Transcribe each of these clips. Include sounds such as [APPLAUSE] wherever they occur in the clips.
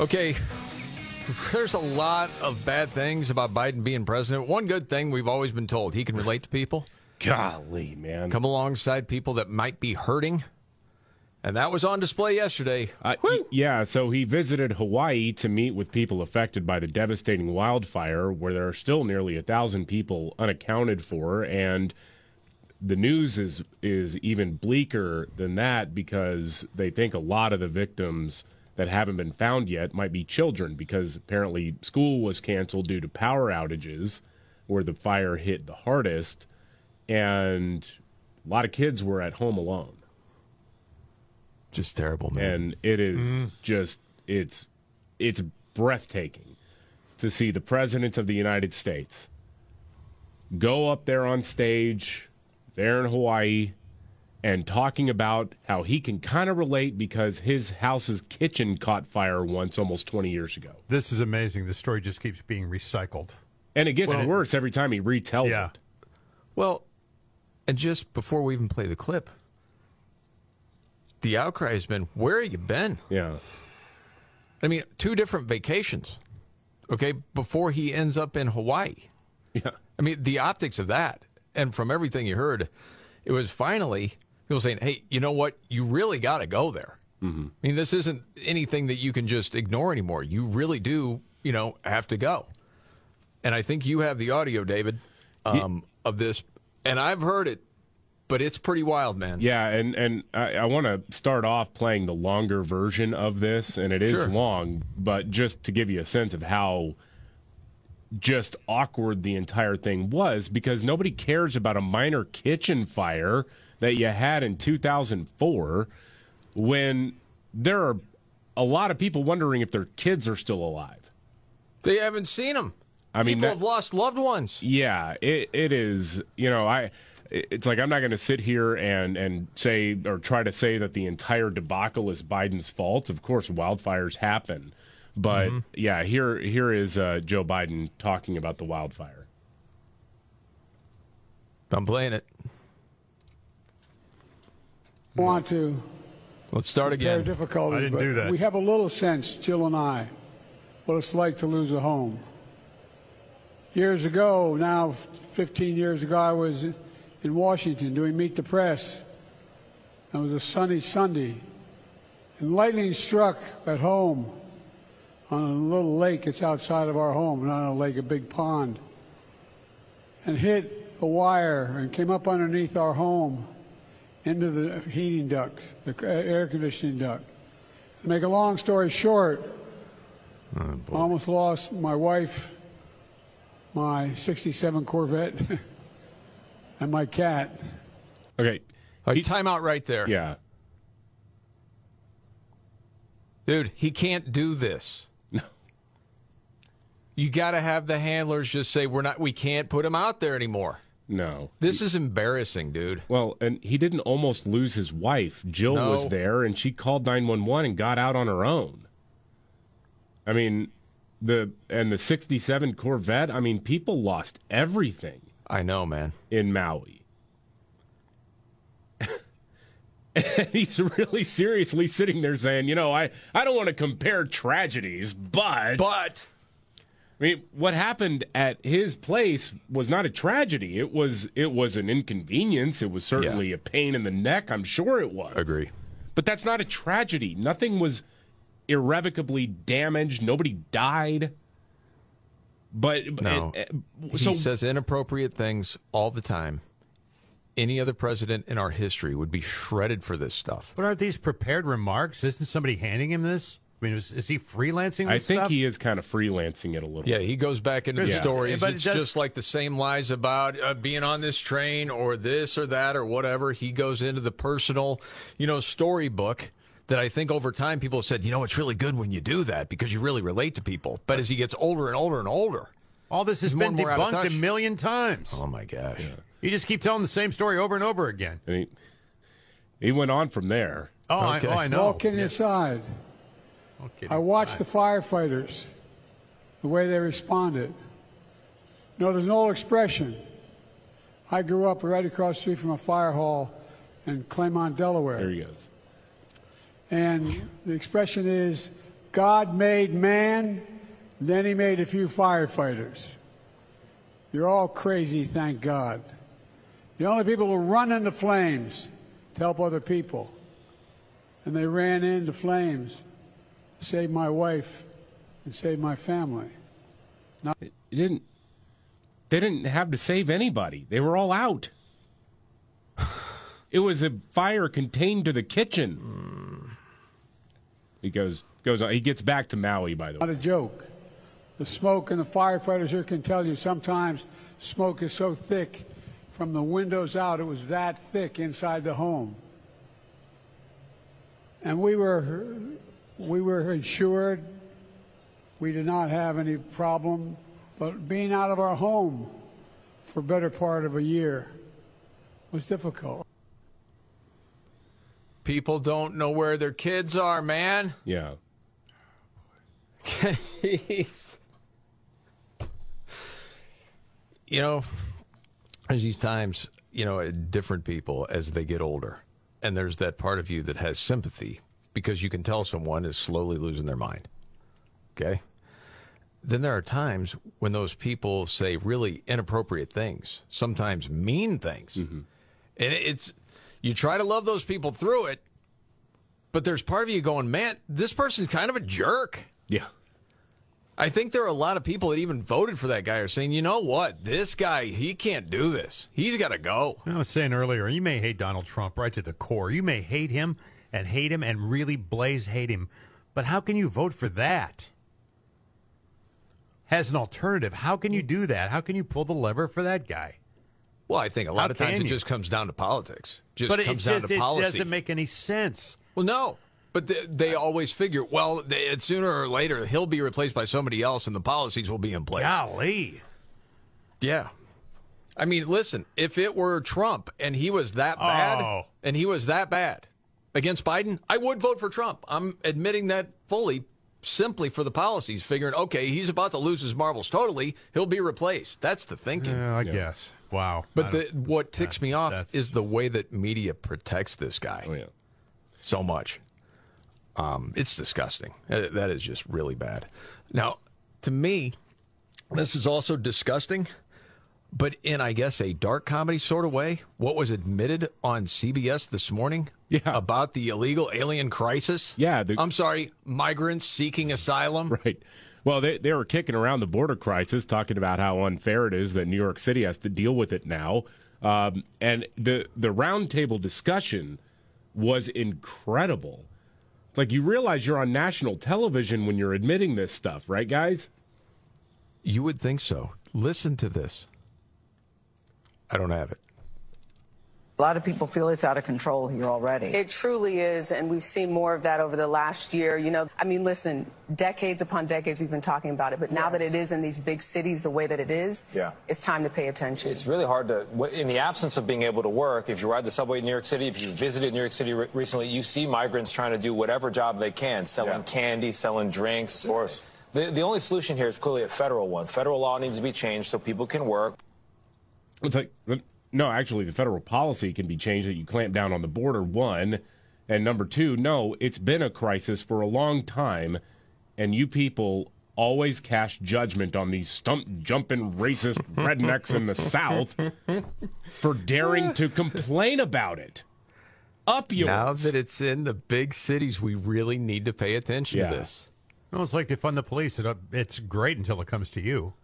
Okay, there's a lot of bad things about Biden being president. One good thing we've always been told he can relate to people, Golly, man. come alongside people that might be hurting. And that was on display yesterday. Uh, y- yeah, so he visited Hawaii to meet with people affected by the devastating wildfire, where there are still nearly a thousand people unaccounted for, and the news is is even bleaker than that because they think a lot of the victims that haven't been found yet might be children because apparently school was canceled due to power outages where the fire hit the hardest, and a lot of kids were at home alone Just terrible, man. and it is mm-hmm. just it's it's breathtaking to see the president of the United States go up there on stage there in Hawaii and talking about how he can kind of relate because his house's kitchen caught fire once almost 20 years ago. This is amazing. The story just keeps being recycled. And it gets Well- worse every time he retells Yeah. it. Well, and just before we even play the clip, the outcry has been, where have you been? Yeah. I mean, two different vacations, okay, before he ends up in Hawaii. Yeah. I mean, the optics of that, and from everything you heard, it was finally people saying, hey, you know what? You really got to go there. Mm-hmm. I mean, this isn't anything that you can just ignore anymore. You really do, you know, have to go. And I think you have the audio, David, um, of this, and I've heard it, but it's pretty wild, man. Yeah, and and I, I want to start off playing the longer version of this, and it is Sure. long, but just to give you a sense of how just awkward the entire thing was, because nobody cares about a minor kitchen fire that you had in 2004, when there are a lot of people wondering if their kids are still alive. They haven't seen them. I mean, people that- have lost loved ones. Yeah, it it is. You know, I. It's like I'm not going to sit here and and say or try to say that the entire debacle is Biden's fault. Of course, wildfires happen, but yeah, here here is uh, Joe Biden talking about the wildfire. I'm playing it. Want to Let's start compare again. difficulties. I didn't but do that. We have a little sense, Jill and I, what it's like to lose a home. Years ago, now 15 years ago, I was in Washington doing Meet the Press. It was a sunny Sunday, and lightning struck at home on a little lake that's outside of our home, not a lake, a big pond, and hit a wire and came up underneath our home into the heating ducts, the uh, air conditioning duct. To make a long story short, oh, I almost lost my wife, my 67 Corvette, [LAUGHS] and my cat. Okay, All right, time out right there. yeah, Dude, he can't do this. [LAUGHS] You got to have the handlers just say we're not we can't put him out there anymore. No. This is embarrassing, dude. Well, and he didn't almost lose his wife. Jill No. was there, and she called nine one one and got out on her own. I mean, the and the sixty seven Corvette. I mean, people lost everything. I know, man. in Maui. [LAUGHS] and he's really seriously sitting there saying, you know, I, I don't want to compare tragedies, but, But I mean, what happened at his place was not a tragedy. It was it was an inconvenience. It was certainly Yeah. a pain in the neck. I'm sure it was. agree. But that's not a tragedy. Nothing was irrevocably damaged. Nobody died. But No. and- and- He says inappropriate things all the time. Any other president in our history would be shredded for this stuff. But aren't these prepared remarks? Isn't somebody handing him this? I mean, is, is he freelancing this I think stuff? he is kind of freelancing it a little. Yeah, he goes back into the Yeah. stories. But it it's does- just like the same lies about uh, being on this train or this or that or whatever. He goes into the personal, you know, storybook that I think over time people have said, you know, it's really good when you do that because you really relate to people. But as he gets older and older and older, All this has been more debunked a million times. oh my gosh. You just keep telling the same story over and over again. And he, he went on from there. Oh, Okay. I, oh I know. All kidding aside, All I watched the firefighters, the way they responded. You know, there's an old expression. I grew up right across the street from a fire hall in Claymont, Delaware. There he goes. And the expression is God made man, then he made a few firefighters. You're all crazy, thank God. The only people who run into flames to help other people. And they ran into flames, saved my wife, and saved my family. Not- It didn't. They didn't have to save anybody. They were all out. [SIGHS] It was a fire contained to the kitchen. He goes goes on. He gets back to Maui, by the way. Not a joke. The smoke and the firefighters here can tell you sometimes smoke is so thick from the windows out, it was that thick inside the home. And we were, we were insured. We did not have any problem. But being out of our home for a better part of a year was difficult. People don't know where their kids are, man. Yeah. Jeez. [LAUGHS] you know, there's these times, you know, different people as they get older. And there's that part of you that has sympathy because you can tell someone is slowly losing their mind. Okay? Then there are times when those people say really inappropriate things, sometimes mean things. Mm-hmm. And it's, you try to love those people through it, but there's part of you going, man, this person's kind of a jerk. Yeah. I think there are a lot of people that even voted for that guy are saying, you know what, this guy, he can't do this. He's got to go. I was saying earlier, you may hate Donald Trump right to the core. You may hate him and hate him and really blaze hate him. But how can you vote for that? As an alternative, how can you do that? How can you pull the lever for that guy? Well, I think a lot How of times it just comes down to politics. Just but it comes just down to it policy. doesn't make any sense. well, no. But they, they always figure, well, they, sooner or later, he'll be replaced by somebody else and the policies will be in place. Golly. Yeah. I mean, listen, if it were Trump and he was that bad, Oh. and he was that bad against Biden, I would vote for Trump. I'm admitting that fully, simply for the policies, figuring, okay, he's about to lose his marbles totally. He'll be replaced. That's the thinking. Yeah, I guess. Wow. But the, what ticks that- me off that's is the way that media protects this guy Oh yeah. so much. Um, it's disgusting. Uh, That is just really bad. Now, to me, this is also disgusting, but in, I guess, a dark comedy sort of way. What was admitted on CBS this morning Yeah. about the illegal alien crisis? Yeah, the- I'm sorry, migrants seeking asylum. [LAUGHS] Right. Well, they they were kicking around the border crisis, talking about how unfair it is that New York City has to deal with it now. Um, and the the roundtable discussion was incredible. It's like you realize you're on national television when you're admitting this stuff, right, guys? You would think so. Listen to this. I don't have it. A lot of people feel it's out of control here already. It truly is, and we've seen more of that over the last year. You know, I mean, listen, decades upon decades we've been talking about it, but now that it is in these big cities the way that it is, Yeah. it's time to pay attention. It's really hard to, in the absence of being able to work, if you ride the subway in New York City, if you visited New York City re- recently, you see migrants trying to do whatever job they can, selling Yeah. candy, selling drinks. Of course. The, the only solution here is clearly a federal one. Federal law needs to be changed so people can work. It's like no, actually, the federal policy can be changed that you clamp down on the border. One, and number two, no, it's been a crisis for a long time, and you people always cast judgment on these stump jumping racist [LAUGHS] rednecks in the South for daring to complain about it. Up yours. Now that it's in the big cities, we really need to pay attention Yeah. to this. No, it's like they fund the police. It, it's great until it comes to you.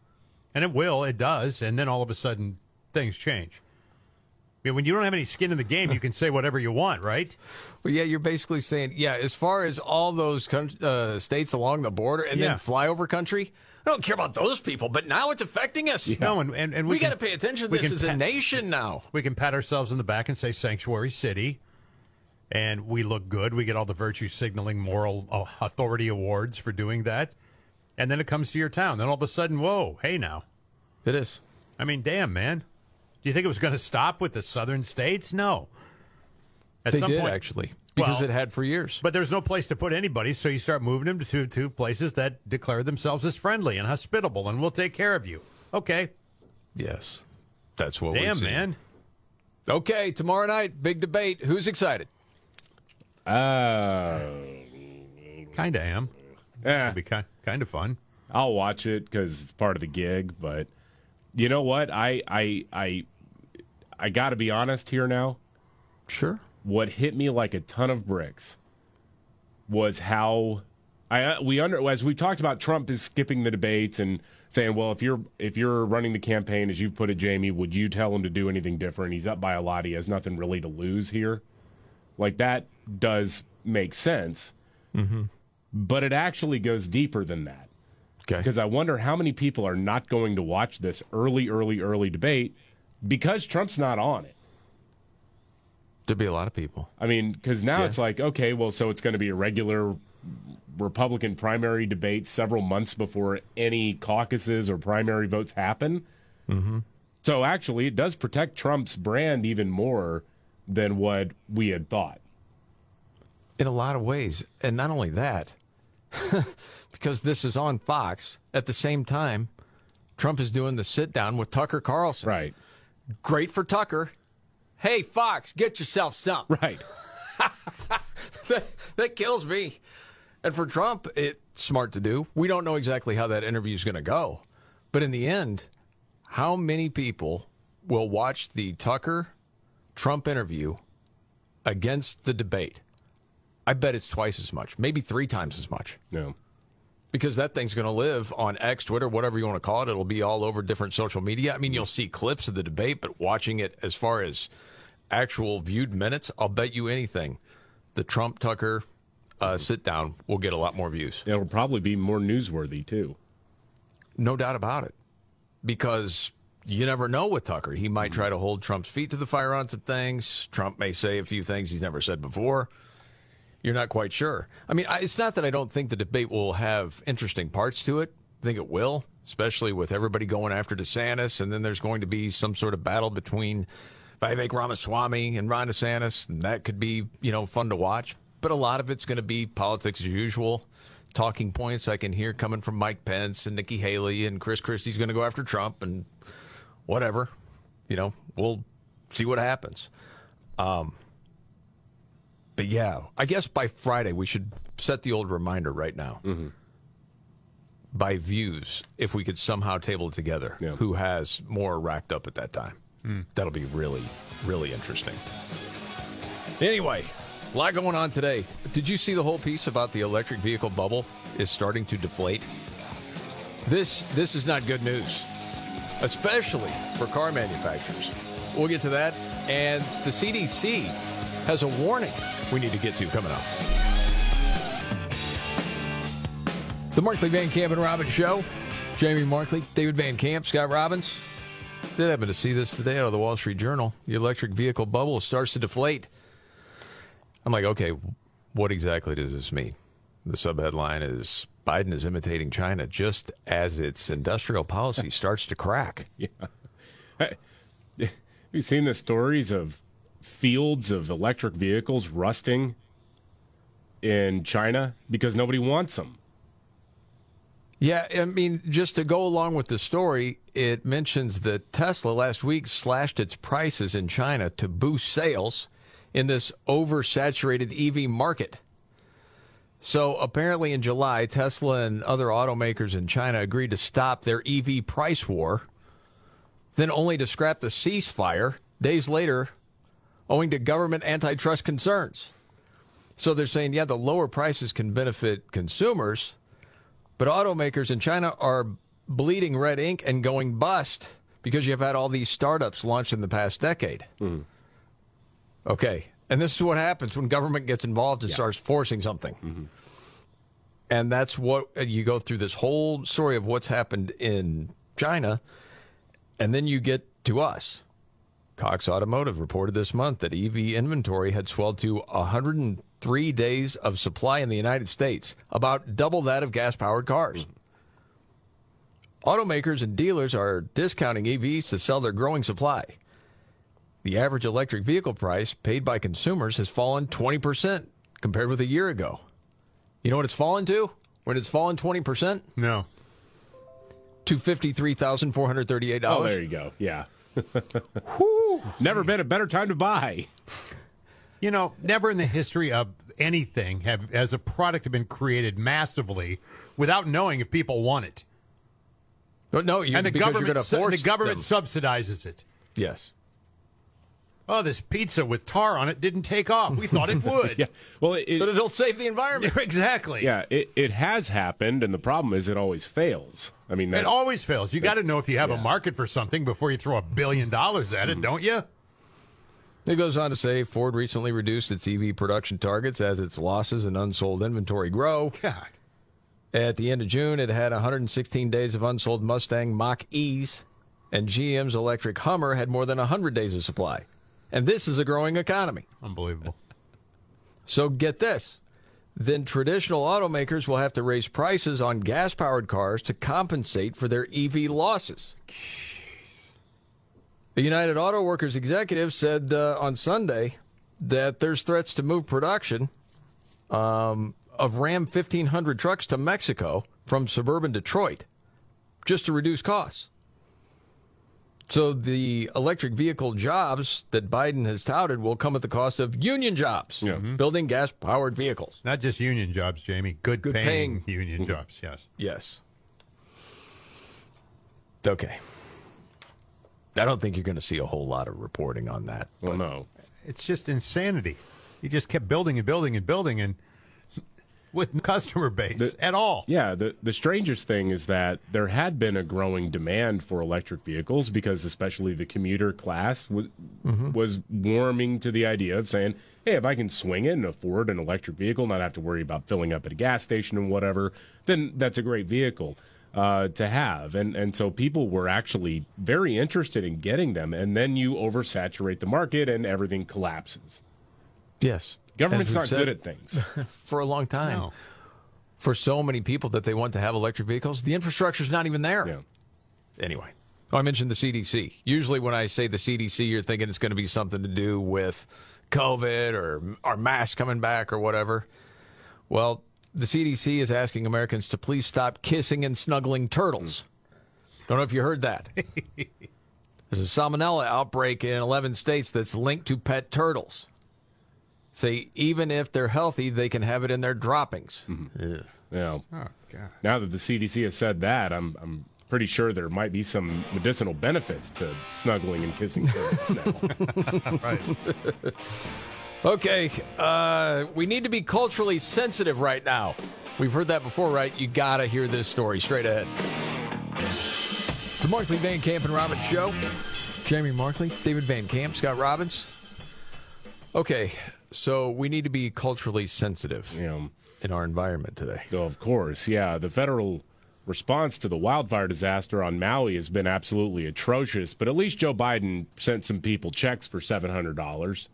And it will, it does. And then all of a sudden, things change. I mean, when you don't have any skin in the game, you can say whatever you want, right? [LAUGHS] Well, yeah, you're basically saying, yeah, as far as all those coun- uh, states along the border and Yeah. then flyover country, I don't care about those people, but now it's affecting us. No, and, and, and we we, got to pay attention to this as a nation now. We can pat ourselves in the back and say sanctuary city. and we look good. We get all the virtue signaling moral uh, authority awards for doing that. And then it comes to your town. Then all of a sudden, whoa, hey now. It is. I mean, damn, man. Do you think it was going to stop with the southern states? No. At they some did point- actually because Well, it had for years. But there's no place to put anybody, so you start moving them to, to places that declare themselves as friendly and hospitable, and we'll take care of you. Okay. Yes, that's what. Damn, we've seen. man. Okay, tomorrow night, big debate. Who's excited? Uh, Kind of am. eh, It'd be kind, kind of fun. I'll watch it because it's part of the gig. But you know what? I I I I got to be honest here now. Sure. What hit me like a ton of bricks was how I uh, we under as we talked about Trump is skipping the debates and saying, well, if you're if you're running the campaign as you've put it, Jamie, would you tell him to do anything different? He's up by a lot. He has nothing really to lose here. Like that does make sense, Mm-hmm. but it actually goes deeper than that. Okay. Because I wonder how many people are not going to watch this early, early, early debate because Trump's not on it. There'd be a lot of people. I mean, because now Yeah. it's like, okay, well, so it's going to be a regular Republican primary debate several months before any caucuses or primary votes happen. Mm-hmm. So actually, it does protect Trump's brand even more than what we had thought. in a lot of ways. And not only that, [LAUGHS] because this is on Fox, at the same time, Trump is doing the sit down with Tucker Carlson. Right. Great for Tucker. Hey, Fox, get yourself some. [LAUGHS] Right. [LAUGHS] that, that kills me. And for Trump, it's smart to do. We don't know exactly how that interview is going to go. But in the end, how many people will watch the Tucker Trump interview against the debate? I bet it's twice as much, maybe three times as much. No. Because that thing's going to live on X, Twitter, whatever you want to call it. It'll be all over different social media. I mean, you'll see clips of the debate, but watching it as far as actual viewed minutes, I'll bet you anything. The Trump Tucker uh, sit down will get a lot more views. It'll probably be more newsworthy, too. No doubt about it. Because you never know with Tucker. He might try to hold Trump's feet to the fire on some things. Trump may say a few things he's never said before. You're not quite sure. I mean, I, it's not that I don't think the debate will have interesting parts to it. I think it will, especially with everybody going after DeSantis, and then there's going to be some sort of battle between Vivek Ramaswamy and Ron DeSantis, and that could be, you know, fun to watch. But a lot of it's going to be politics as usual. Talking points I can hear coming from Mike Pence and Nikki Haley and Chris Christie's going to go after Trump and whatever. You know, we'll see what happens. Um, but yeah, I guess by Friday we should set the old reminder right now. Mm-hmm. By views, if we could somehow table it together, who has more racked up at that time. Hmm. That'll be really, really interesting. Anyway, a lot going on today. Did you see the whole piece about the electric vehicle bubble is starting to deflate? This this is not good news, especially for car manufacturers. We'll get to that, and the CDC has a warning we need to get to coming up. The Markley Van Camp and Robbins Show. Jamie Markley, David Van Camp, Scott Robbins. Did happen to see this today out of the Wall Street Journal. The electric vehicle bubble starts to deflate. I'm like, okay, what exactly does this mean? The subheadline is Biden is imitating China just as its industrial policy [LAUGHS] starts to crack. Yeah. [LAUGHS] Have you seen the stories of fields of electric vehicles rusting in China because nobody wants them? Yeah, I mean, just to go along with the story, it mentions that Tesla last week slashed its prices in China to boost sales in this oversaturated EV market. So apparently in July, Tesla and other automakers in China agreed to stop their EV price war, then only to scrap the ceasefire days later owing to government antitrust concerns. So they're saying, yeah, the lower prices can benefit consumers, but automakers in China are bleeding red ink and going bust because you've had all these startups launched in the past decade. Okay. And this is what happens when government gets involved and starts forcing something. And that's what uh, you go through this whole story of what's happened in China, and then you get to us. Cox Automotive reported this month that EV inventory had swelled to 103 days of supply in the United States, about double that of gas powered cars. Automakers and dealers are discounting EVs to sell their growing supply. The average electric vehicle price paid by consumers has fallen 20% compared with a year ago. You know what it's fallen to? When it's fallen 20%? No. To $53,438. Oh, there you go. Yeah. Never been a better time to buy. You know, never in the history of anything have has a product been created massively without knowing if people want it. But no, you, and the because you're government gonna su- force the government them. subsidizes it. Yes. Oh, this pizza with tar on it didn't take off. We thought it [LAUGHS] would. yeah. Well, it, But it'll save the environment. exactly. yeah, it, it has happened, and the problem is it always fails. I mean, that, It always fails. You got to know if you have a market for something before you throw a billion dollars at it, mm-hmm. don't you? It goes on to say Ford recently reduced its EV production targets as its losses and unsold inventory grow. God. At the end of June, it had 116 days of unsold Mustang Mach E's, and GM's electric Hummer had more than 100 days of supply. And this is a growing economy. Unbelievable. [LAUGHS] So get this. Then traditional automakers will have to raise prices on gas powered cars to compensate for their EV losses. The United Auto Workers executive said uh, on Sunday that there's threats to move production um, of Ram 1500 trucks to Mexico from suburban Detroit just to reduce costs. So the electric vehicle jobs that Biden has touted will come at the cost of union jobs, mm-hmm. building gas powered vehicles. Not just union jobs, Jamie. Good, Good paying, paying. union jobs. Yes. Yes. Okay. I don't think you're going to see a whole lot of reporting on that. well, no. It's just insanity. You just kept building and building and building, and with customer base at all. Yeah, the the strangest thing is that there had been a growing demand for electric vehicles because especially the commuter class was was warming to the idea of saying, "Hey, if I can swing it and afford an electric vehicle, not have to worry about filling up at a gas station and whatever, then that's a great vehicle." Uh, to have and and so people were actually very interested in getting them and then you oversaturate the market and everything collapses Yes. Government's As not said good at things [LAUGHS] for a long time. No. For so many people that they want to have electric vehicles, the infrastructure's not even there. yeah Anyway, oh, I mentioned the CDC. Usually, when I say the CDC, you're thinking it's going to be something to do with COVID or our masks coming back or whatever. Well, the CDC is asking Americans to please stop kissing and snuggling turtles. Don't know if you heard that. [LAUGHS] There's a salmonella outbreak in 11 states that's linked to pet turtles. Say, even if they're healthy, they can have it in their droppings. Ugh. yeah Oh God. Now that the CDC has said that, I'm I'm pretty sure there might be some medicinal benefits to snuggling and kissing turtles now. [LAUGHS] Right. Okay, uh, we need to be culturally sensitive right now. We've heard that before, right? You gotta hear this story straight ahead. The Markley Van Camp and Robbins Show. Jamie Markley, David Van Camp, Scott Robbins. Okay, so we need to be culturally sensitive know, in our environment today. so of course, yeah, the federal response to the wildfire disaster on Maui has been absolutely atrocious. But at least Joe Biden sent some people checks for seven hundred dollars.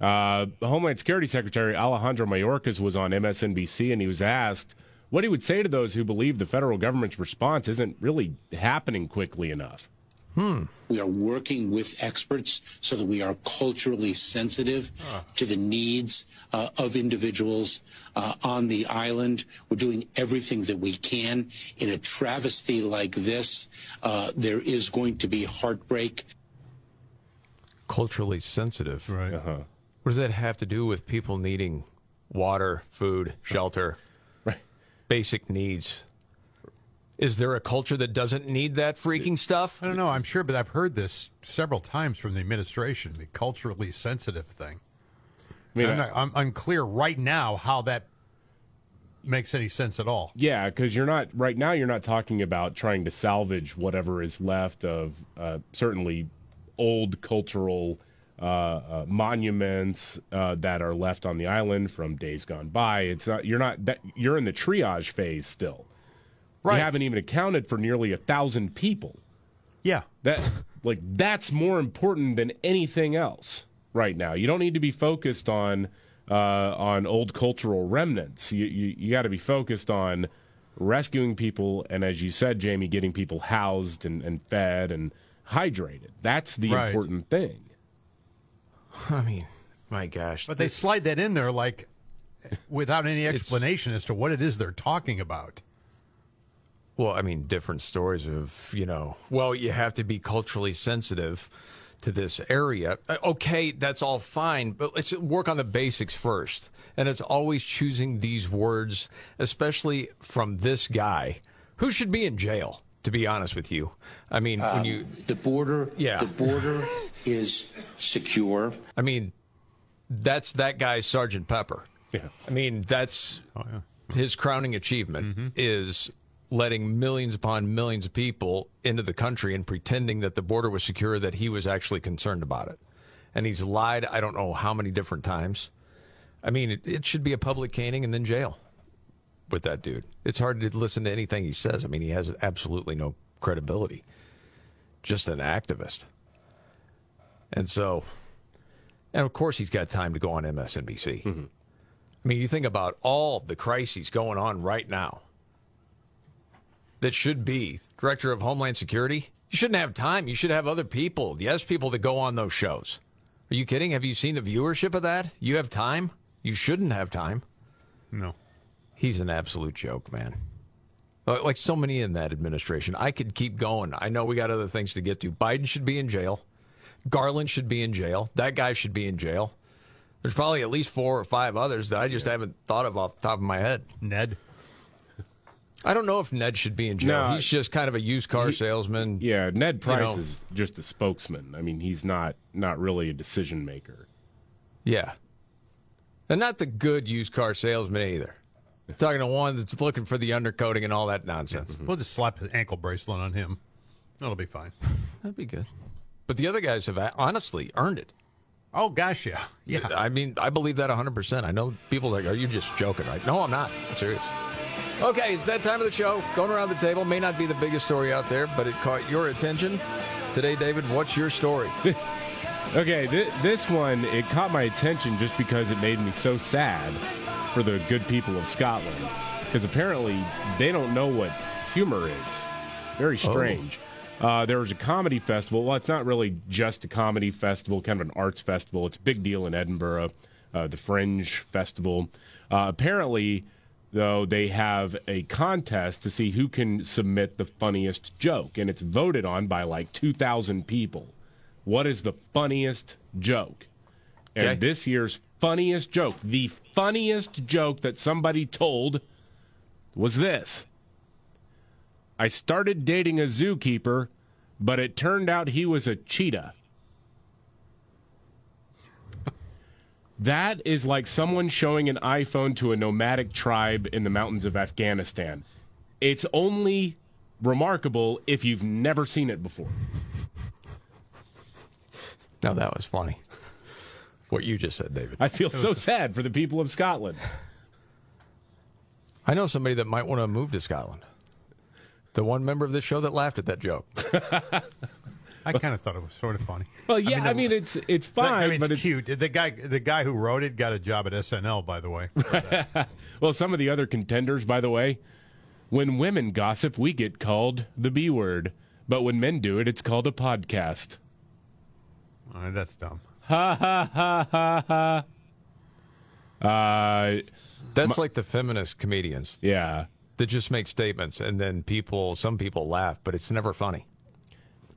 Uh, Homeland Security Secretary Alejandro Mayorkas was on MSNBC and he was asked what he would say to those who believe the federal government's response isn't really happening quickly enough. We are working with experts so that we are culturally sensitive to the needs uh, of individuals uh, on the island. We're doing everything that we can. In a travesty like this, uh, there is going to be heartbreak. Culturally sensitive. Right. Uh-huh. What does that have to do with people needing water, food, shelter, [LAUGHS] Right. basic needs? Is there a culture that doesn't need that freaking stuff? I don't know. I'm sure, but I've heard this several times from the administration. The culturally sensitive thing. I mean, I'm, not, I'm unclear right now how that makes any sense at all. Yeah, because you're not right now. You're not talking about trying to salvage whatever is left of uh, certainly old cultural uh, uh, monuments uh, that are left on the island from days gone by. It's not. You're not. That you're in the triage phase still. Right. You haven't even accounted for nearly a thousand people. Yeah. That Like that's more important than anything else right now. You don't need to be focused on uh, on old cultural remnants. You you, you got to be focused on rescuing people and, as you said, Jamie, getting people housed and, and fed and hydrated. That's the Right. important thing. I mean, my gosh. But they slide that in there like without any explanation as to what it is they're talking about. Well, I mean, different stories of, you know, well, you have to be culturally sensitive to this area. Uh, Okay, that's all fine, but let's work on the basics first. And it's always choosing these words, especially from this guy who should be in jail, to be honest with you. I mean, when you. The border, Yeah. the border [LAUGHS] is secure. I mean, that's that guy's Sergeant Pepper. Yeah. I mean, that's his crowning achievement is letting millions upon millions of people into the country and pretending that the border was secure, that he was actually concerned about it. And he's lied, I don't know how many different times. I mean, it, it should be a public caning and then jail with that dude. It's hard to listen to anything he says. I mean, he has absolutely no credibility. Just an activist. And so, and of course, he's got time to go on MSNBC. Mm-hmm. I mean, you think about all the crises going on right now that should be director of Homeland Security. You shouldn't have time. You should have other people, yes, people that go on those shows. Are you kidding? Have you seen the viewership of that? You have time? You shouldn't have time. No. He's an absolute joke, man. Uh, Like so many in that administration. I could keep going. I know we got other things to get to. Biden should be in jail. Garland should be in jail. That guy should be in jail. There's probably at least four or five others that I just haven't thought of off the top of my head. Ned. I don't know if Ned should be in jail. No. He's just kind of a used car He- salesman. Yeah, Ned Price know. is just a spokesman. I mean, he's not not really a decision maker. Yeah. And not the good used car salesman either. [LAUGHS] talking to one that's looking for the undercoating and all that nonsense. Mm-hmm. We'll just slap an ankle bracelet on him. That'll be fine. [LAUGHS] That'd be good. But the other guys have honestly earned it. Oh gosh, yeah, yeah. I mean, I believe that 100%. I know people are like, are you just joking, right? No, I'm not. I'm serious. Okay, it's that time of the show. Going around the table may not be the biggest story out there, but it caught your attention. Today, David, what's your story? [LAUGHS] Okay, th- this one it caught my attention just because it made me so sad for the good people of Scotland because apparently they don't know what humor is. Very strange. Uh, there was a comedy festival. Well, it's not really just a comedy festival, kind of an arts festival. It's a big deal in Edinburgh, uh, the Fringe Festival. Uh, apparently, though, they have a contest to see who can submit the funniest joke, and it's voted on by like 2,000 people. What is the funniest joke? And Okay. this year's funniest joke, the funniest joke that somebody told was this. I started dating a zookeeper, but it turned out he was a cheetah. That is like someone showing an iPhone to a nomadic tribe in the mountains of Afghanistan. It's only remarkable if you've never seen it before. No, that was funny. What you just said, David. I feel so sad for the people of Scotland. I know somebody that might want to move to Scotland. The one member of this show that laughed at that joke. [LAUGHS] I kind of thought it was sort of funny. Well, yeah, I mean, the- it's it's I fine, mean, but it's it's cute. The guy, the guy who wrote it, got a job at SNL. By the way, [LAUGHS] well, some of the other contenders, by the way, when women gossip, we get called the B word, but when men do it, it's called a podcast. That's dumb. Ha ha ha ha ha. Uh, That's like the feminist comedians yeah. that just make statements and then people, some people laugh, but it's never funny.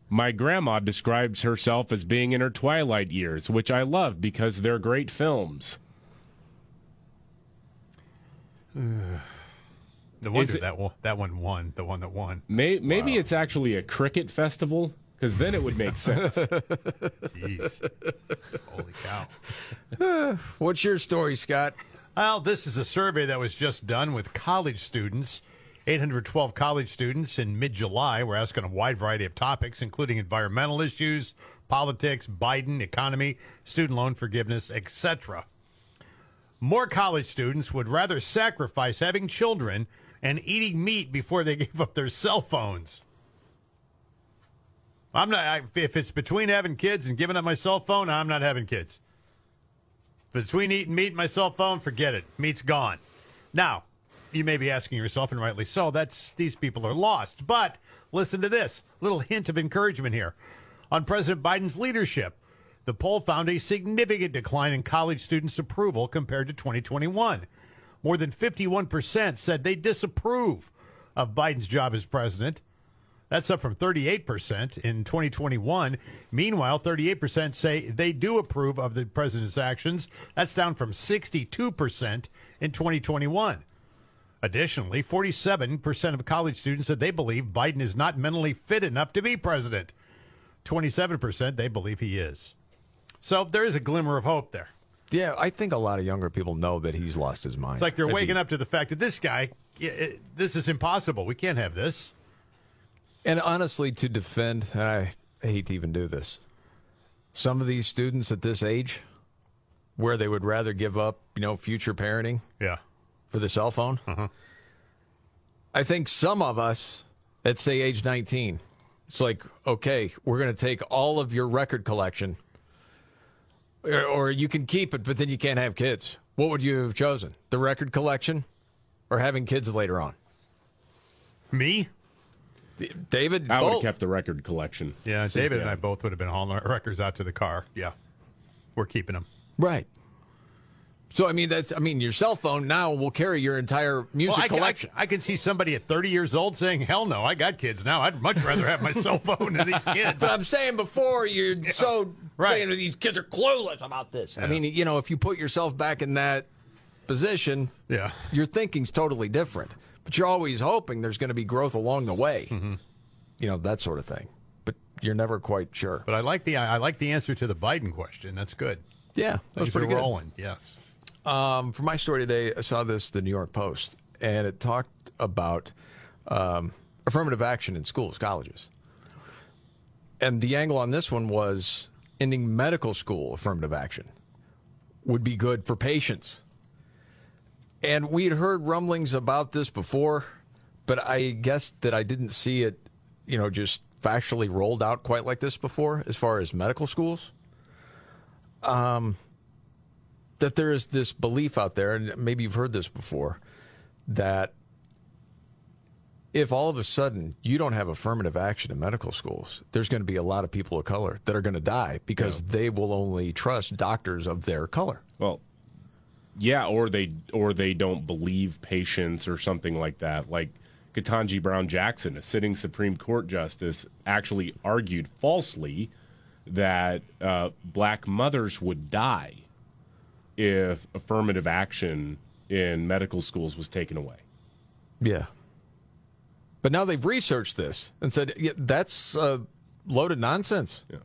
My grandma describes herself as being in her twilight years, which I love because they're great films. [SIGHS] No wonder Is it- that one, that one won. The one that won. May, maybe it's actually a cricket festival, because then it would make [LAUGHS] sense. Jeez. Holy cow. [SIGHS] What's your story, Scott? Well, this is a survey that was just done with college students. 812 college students in mid July were asked on a wide variety of topics, including environmental issues, politics, Biden, economy, student loan forgiveness, etc. More college students would rather sacrifice having children and eating meat before they [LAUGHS] gave up their cell phones. I'm not. I, if it's between having kids and giving up my cell phone, I'm not having kids. Between eating meat and my cell phone, forget it. Meat's gone. Now, you may be asking yourself, and rightly so, that's these people are lost. But listen to this little hint of encouragement here. On President Biden's leadership, the poll found a significant decline in college students' approval compared to 2021. More than 51% said they disapprove of Biden's job as president. That's up from 38% in 2021. Meanwhile, 38% say they do approve of the president's actions. That's down from 62% in 2021. Additionally, 47% of college students said they believe Biden is not mentally fit enough to be president. 27% they believe he is. So there is a glimmer of hope there. Yeah, I think a lot of younger people know that he's lost his mind. It's like they're waking up to the fact that this guy, i- i- this is impossible. We can't have this. And honestly, to defend, I hate to even do this. Some of these students at this age, where they would rather give up, you know, future parenting, yeah, for the cell phone. Mm-hmm. I think some of us at say age 19, it's like, okay, we're going to take all of your record collection, or, or you can keep it, but then you can't have kids. What would you have chosen? The record collection, or having kids later on? Me? David, I would have kept the record collection. Yeah, So, David and. I both would have been hauling our records out to the car. Yeah, we're keeping them. Right. So I mean, that's I mean, your cell phone now will carry your entire music Well, I, collection. I, I can see somebody at 30 years old saying, "Hell no, I got kids now. I'd much rather have my cell phone than these kids." But I'm saying before you're so right. saying that these kids are clueless about this. I mean, you know, if you put yourself back in that position, yeah, your thinking's totally different. But you're always hoping there's going to be growth along the way. Mm-hmm. You know that sort of thing. But you're never quite sure. But I like the I like the answer to the Biden question. That's good. Yeah, that was pretty good. rolling. Yes. Um, for my story today, I saw this the New York Post, and it talked about um, affirmative action in schools, colleges. And the angle on this one was ending medical school affirmative action would be good for patients. And we had heard rumblings about this before, but I guess that I didn't see it, you know, just factually rolled out quite like this before as far as medical schools. Um, that there is this belief out there, and maybe you've heard this before, that if all of a sudden you don't have affirmative action in medical schools, there's going to be a lot of people of color that are going to die because they will only trust doctors of their color. Well, yeah, or they or they don't believe patients or something like that. Like Ketanji Brown Jackson, a sitting Supreme Court justice, actually argued falsely that uh, black mothers would die if affirmative action in medical schools was taken away. Yeah. But now they've researched this and said yeah, that's uh, loaded nonsense. Yeah.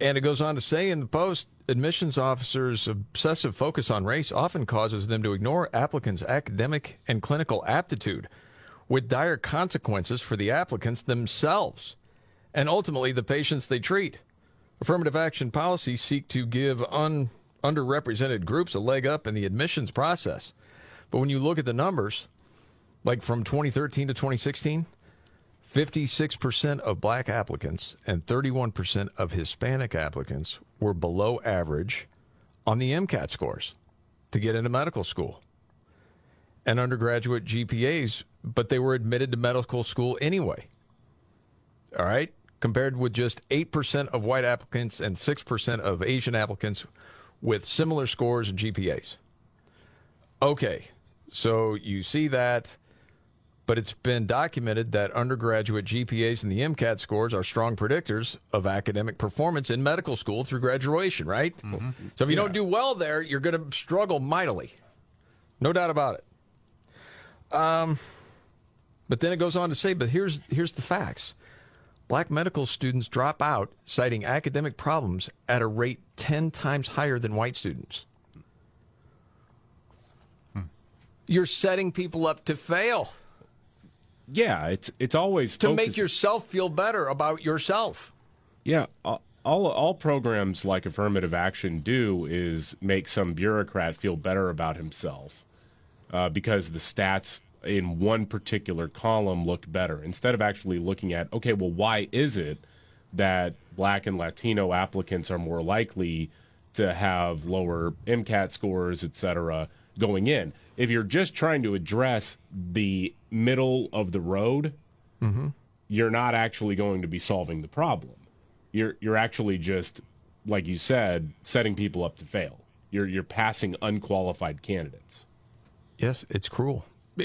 And it goes on to say in the post admissions officers' obsessive focus on race often causes them to ignore applicants' academic and clinical aptitude, with dire consequences for the applicants themselves and ultimately the patients they treat. Affirmative action policies seek to give un- underrepresented groups a leg up in the admissions process. But when you look at the numbers, like from 2013 to 2016, 56% of black applicants and 31% of Hispanic applicants were below average on the MCAT scores to get into medical school and undergraduate GPAs, but they were admitted to medical school anyway. All right? Compared with just 8% of white applicants and 6% of Asian applicants with similar scores and GPAs. Okay, so you see that, but it's been documented that undergraduate GPAs and the MCAT scores are strong predictors of academic performance in medical school through graduation, right? So if you don't do well there, you're going to struggle mightily. No doubt about it. Um, but then it goes on to say, but here's here's the facts. Black medical students drop out citing academic problems at a rate 10 times higher than white students. You're setting people up to fail. Yeah, it's it's always To make yourself feel better about yourself. Yeah, all all programs like affirmative action do is make some bureaucrat feel better about himself uh, because the stats in one particular column looked better instead of actually looking at okay, well, why is it that black and Latino applicants are more likely to have lower MCAT scores, et cetera, going in? If you're just trying to address the middle of the road, Mm-hmm. you're not actually going to be solving the problem. You're you're actually just, like you said, setting people up to fail. You're you're passing unqualified candidates. Yes, it's cruel.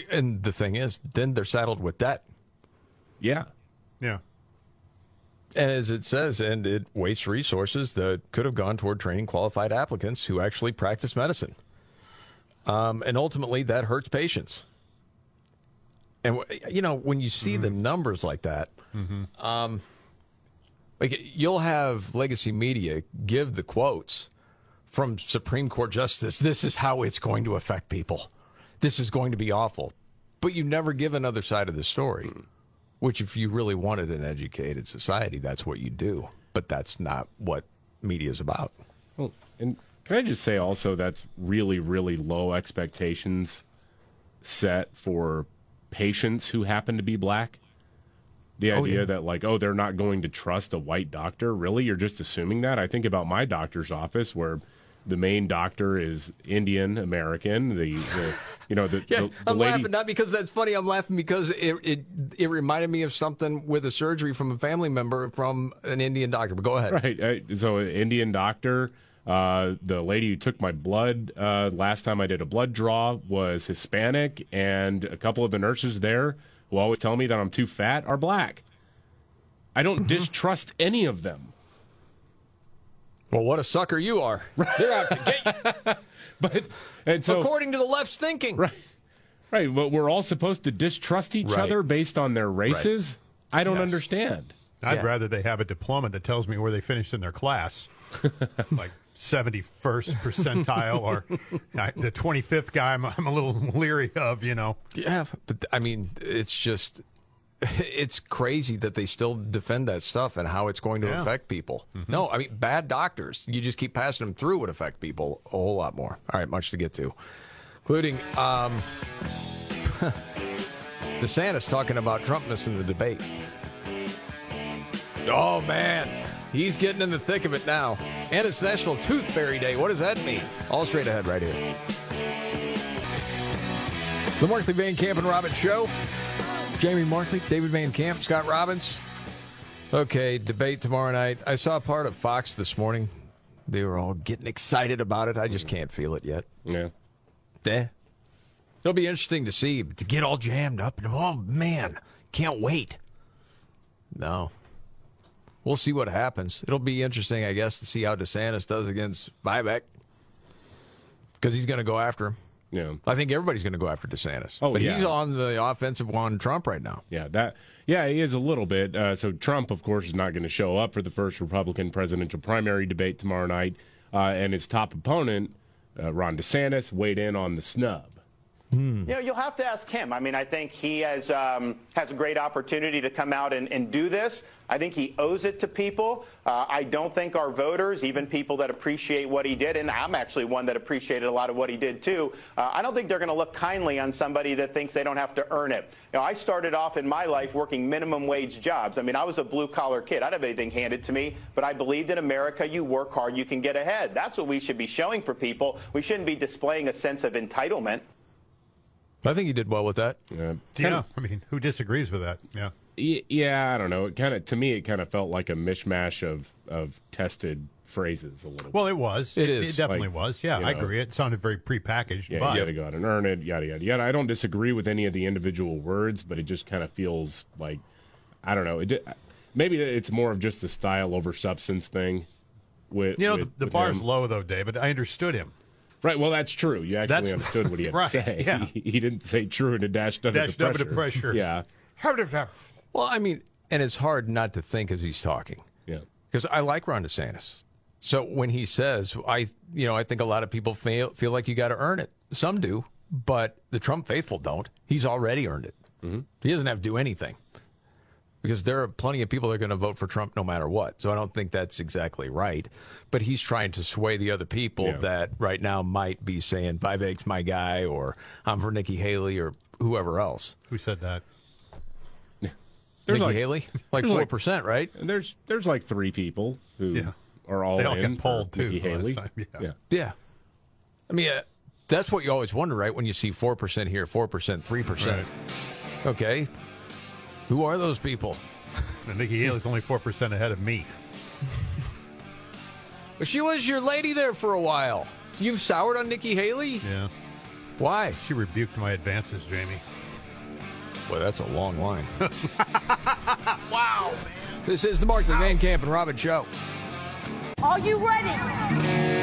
And the thing is, then they're saddled with debt. Yeah. Yeah. And as it says, and it wastes resources that could have gone toward training qualified applicants who actually practice medicine. Um, and ultimately, that hurts patients. And, you know, when you see the numbers like that, um, like you'll have legacy media give the quotes from Supreme Court justice. This is how it's going to affect people. This is going to be awful. But you never give another side of the story, hmm. which, if you really wanted an educated society, that's what you do. But that's not what media is about. Well, and can I just say also that's really, really low expectations set for patients who happen to be black? The Oh, idea yeah. that, like, oh, they're not going to trust a white doctor. Really? You're just assuming that? I think about my doctor's office where the main doctor is Indian American. The, the you know, the, [LAUGHS] Yeah, the, the I'm lady. laughing not because that's funny. I'm laughing because it, it it reminded me of something with a surgery from a family member from an Indian doctor. But go ahead. Right. So, Indian doctor. Uh, the lady who took my blood uh, last time I did a blood draw was Hispanic, and a couple of the nurses there who always tell me that I'm too fat are black. I don't distrust any of them. Well, what a sucker you are! [LAUGHS] They're out to get you, [LAUGHS] But and so according to the left's thinking. right, right. But we're all supposed to distrust each Right. other based on their races. I don't understand. I'd Yeah. rather they have a diploma that tells me where they finished in their class, [LAUGHS] like 71st percentile or the 25th guy. I'm, I'm a little leery of, you know. Yeah, but I mean, it's just [LAUGHS] it's crazy that they still defend that stuff and how it's going to Yeah. affect people. No, I mean, bad doctors. You just keep passing them through would affect people a whole lot more. All right, much to get to, including um, [LAUGHS] DeSantis talking about Trump missing the debate. Oh man, he's getting in the thick of it now. And it's National Tooth Fairy Day. What does that mean? All straight ahead right here. The Markley Van Camp and Robbins Show. Jamie Markley, David Van Camp, Scott Robbins. Okay, debate tomorrow night. I saw part of Fox this morning. They were all getting excited about it. I just can't feel it yet. Yeah. Eh. It'll be interesting to see, to get all jammed up. And, oh, man, can't wait. No. We'll see what happens. It'll be interesting, I guess, to see how DeSantis does against Vivek. Because he's going to go after him. Yeah. I think everybody's going to go after DeSantis. Oh, but yeah. he's on the offensive on Trump right now. Yeah, that yeah, he is a little bit. Uh, so Trump, of course, is not going to show up for the first Republican presidential primary debate tomorrow night, uh, and his top opponent, uh, Ron DeSantis, weighed in on the snub. You know, you'll have to ask him. I mean, I think he has um, has a great opportunity to come out and, and do this. I think he owes it to people. Uh, I don't think our voters, even people that appreciate what he did, and I'm actually one that appreciated a lot of what he did too. Uh, I don't think they're going to look kindly on somebody that thinks they don't have to earn it. You know, I started off in my life working minimum wage jobs. I mean, I was a blue collar kid. I didn't have anything handed to me, but I believed in America. You work hard, you can get ahead. That's what we should be showing for people. We shouldn't be displaying a sense of entitlement. I think he did well with that. Yeah, Yeah. I mean, who disagrees with that? Yeah. Y- yeah, I don't know. It kind of to me, it kind of felt like a mishmash of of tested phrases a little. Well, it was. It It is. definitely Like, was. Yeah, you I agree. It sounded very prepackaged. Yeah, but you got to go out and earn it, yada yada yada. I don't disagree with any of the individual words, but it just kind of feels like I don't know. It di- maybe it's more of just a style over substance thing. With you know, with- the, the with bar's him. low, though, David. I understood him. Right. Well, that's true. You actually That's- understood what he had [LAUGHS] right, to say. yeah. He, [LAUGHS] he didn't say true and a dashed under Dashed the under pressure. the pressure. Yeah. Well, I mean, and it's hard not to think as he's talking. Yeah. Because I like Ron DeSantis. So when he says, I, you know, I think a lot of people feel, feel like you got to earn it. Some do, but the Trump faithful don't. He's already earned it. Mm-hmm. He doesn't have to do anything. Because there are plenty of people that are going to vote for Trump no matter what. So I don't think that's exactly right. But he's trying to sway the other people Yeah. that right now might be saying Vivek's my guy or I'm for Nikki Haley or whoever else. Who said that? There's Nikki like- Haley, [LAUGHS] like there's four like- percent, right? And there's there's like three people who Yeah. are all They all in get polled, for too, Nikki Haley. time, yeah. yeah. Yeah. I mean, uh, that's what you always wonder, right? When you see 4% here, 4%, 3%. Okay. Who are those people? [LAUGHS] And Nikki Haley's only 4% ahead of me. But she was your lady there for a while. You've soured on Nikki Haley? Yeah. Why? She rebuked my advances, Jamie. Boy, that's a long line. [LAUGHS] wow. This is the Markley Van Camp and Robbins Show. Are you ready?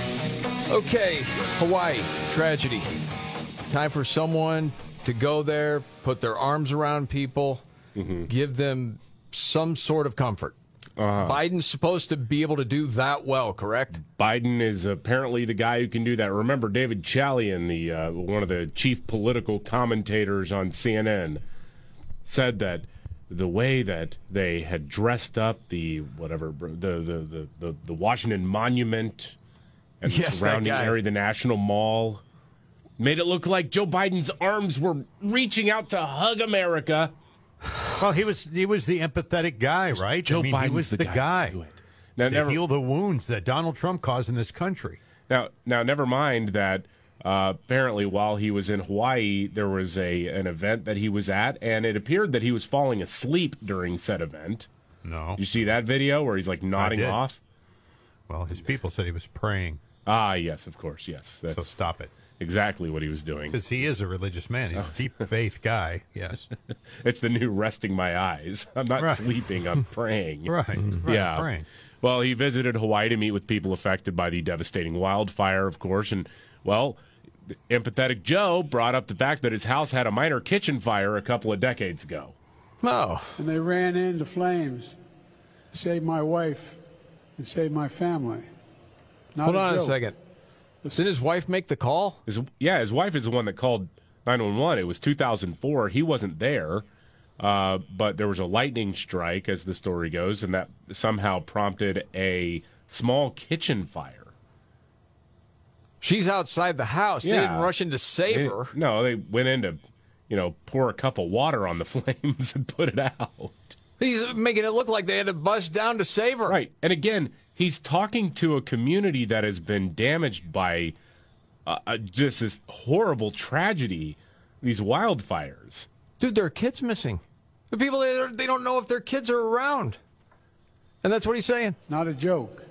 Okay, Hawaii, tragedy. Time for someone to go there, put their arms around people, give them some sort of comfort. Biden's supposed to be able to do that well, correct? Biden is apparently the guy who can do that. Remember, David Chalian, the uh, one of the chief political commentators on CNN, said that the way that they had dressed up the whatever the the the, the, the Washington Monument and Yes, the that surrounding guy. area, the National Mall, made it look like Joe Biden's arms were reaching out to hug America. Well, he was he was the empathetic guy, right? Joe I mean, he was the the, guy guy, to do it. Now, to never- heal the wounds that Donald Trump caused in this country. Now, now, never mind that. Uh, apparently, while he was in Hawaii, there was a an event that he was at, and it appeared that he was falling asleep during said event. No, You see that video where he's like nodding off? well, his people said he was praying, Ah, yes, of course, yes. That's so stop it, exactly what he was doing. because he is a religious man. He's Oh. a deep faith guy. Yes, [LAUGHS] It's the new resting my eyes. I'm not Right. sleeping. I'm praying. [LAUGHS] right, right, yeah. praying. Well, he visited Hawaii to meet with people affected by the devastating wildfire, of course. And, well, empathetic Joe brought up the fact that his house had a minor kitchen fire a couple of decades ago. Oh, And they ran into flames, saved my wife, and saved my family. Not hold on a second. Did his wife make the call? His, yeah, his wife is the one that called 911. It was 2004. He wasn't there, uh, but there was a lightning strike, as the story goes, and that somehow prompted a small kitchen fire. She's outside the house. They didn't rush in to save They- her. No, they went in to, you know, pour a cup of water on the [LAUGHS] flames and put it out. He's making it look like they had to bust down to save her. Right. And again, he's talking to a community that has been damaged by uh, uh, just this horrible tragedy, these wildfires. Dude, there are kids missing. The people, they, they don't know if their kids are around. And that's what he's saying. Not a joke.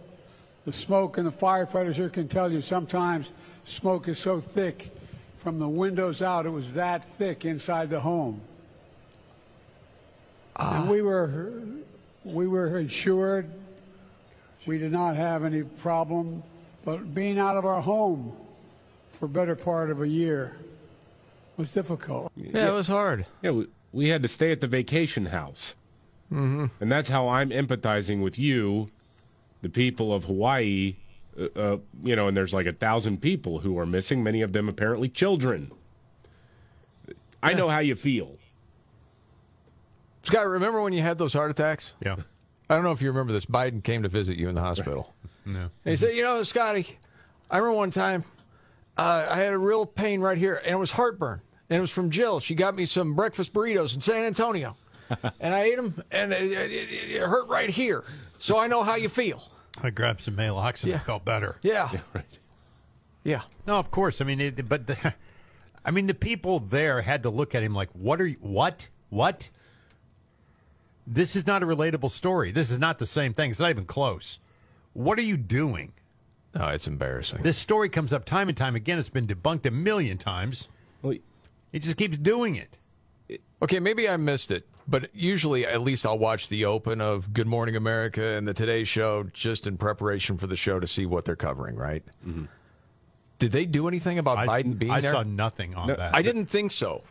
The smoke and the firefighters here can tell you sometimes smoke is so thick from the windows out, it was that thick inside the home. And we were we were insured. We did not have any problem, but being out of our home for a better part of a year was difficult. Yeah, it was hard. Yeah, we, we had to stay at the vacation house. Mm-hmm. And that's how I'm empathizing with you, the people of Hawaii. Uh, uh, you know, and there's like a thousand people who are missing, many of them apparently children. I know how you feel. Scott, remember when you had those heart attacks? Yeah, I don't know if you remember this. Biden came to visit you in the hospital. no. And he said, You know, Scotty, I remember one time uh, I had a real pain right here, and it was heartburn. And it was from Jill. She got me some breakfast burritos in San Antonio. [LAUGHS] and I ate them, and it, it, it hurt right here. So I know how you feel. I grabbed some Maalox and Yeah. I felt better. Yeah. Right. Yeah. No, of course. I mean, it, but the, [LAUGHS] I mean, the people there had to look at him like, "What are you? What? What? This is not a relatable story. This is not the same thing. It's not even close. What are you doing? Oh, it's embarrassing. This story comes up time and time again. It's been debunked a million times. Well, He just keeps doing it. Okay, maybe I missed it, But usually, at least I'll watch the open of Good Morning America and the Today Show just in preparation for the show to see what they're covering, right? Mm-hmm. Did they do anything about I, Biden being I there? saw nothing on No, that. I didn't think so.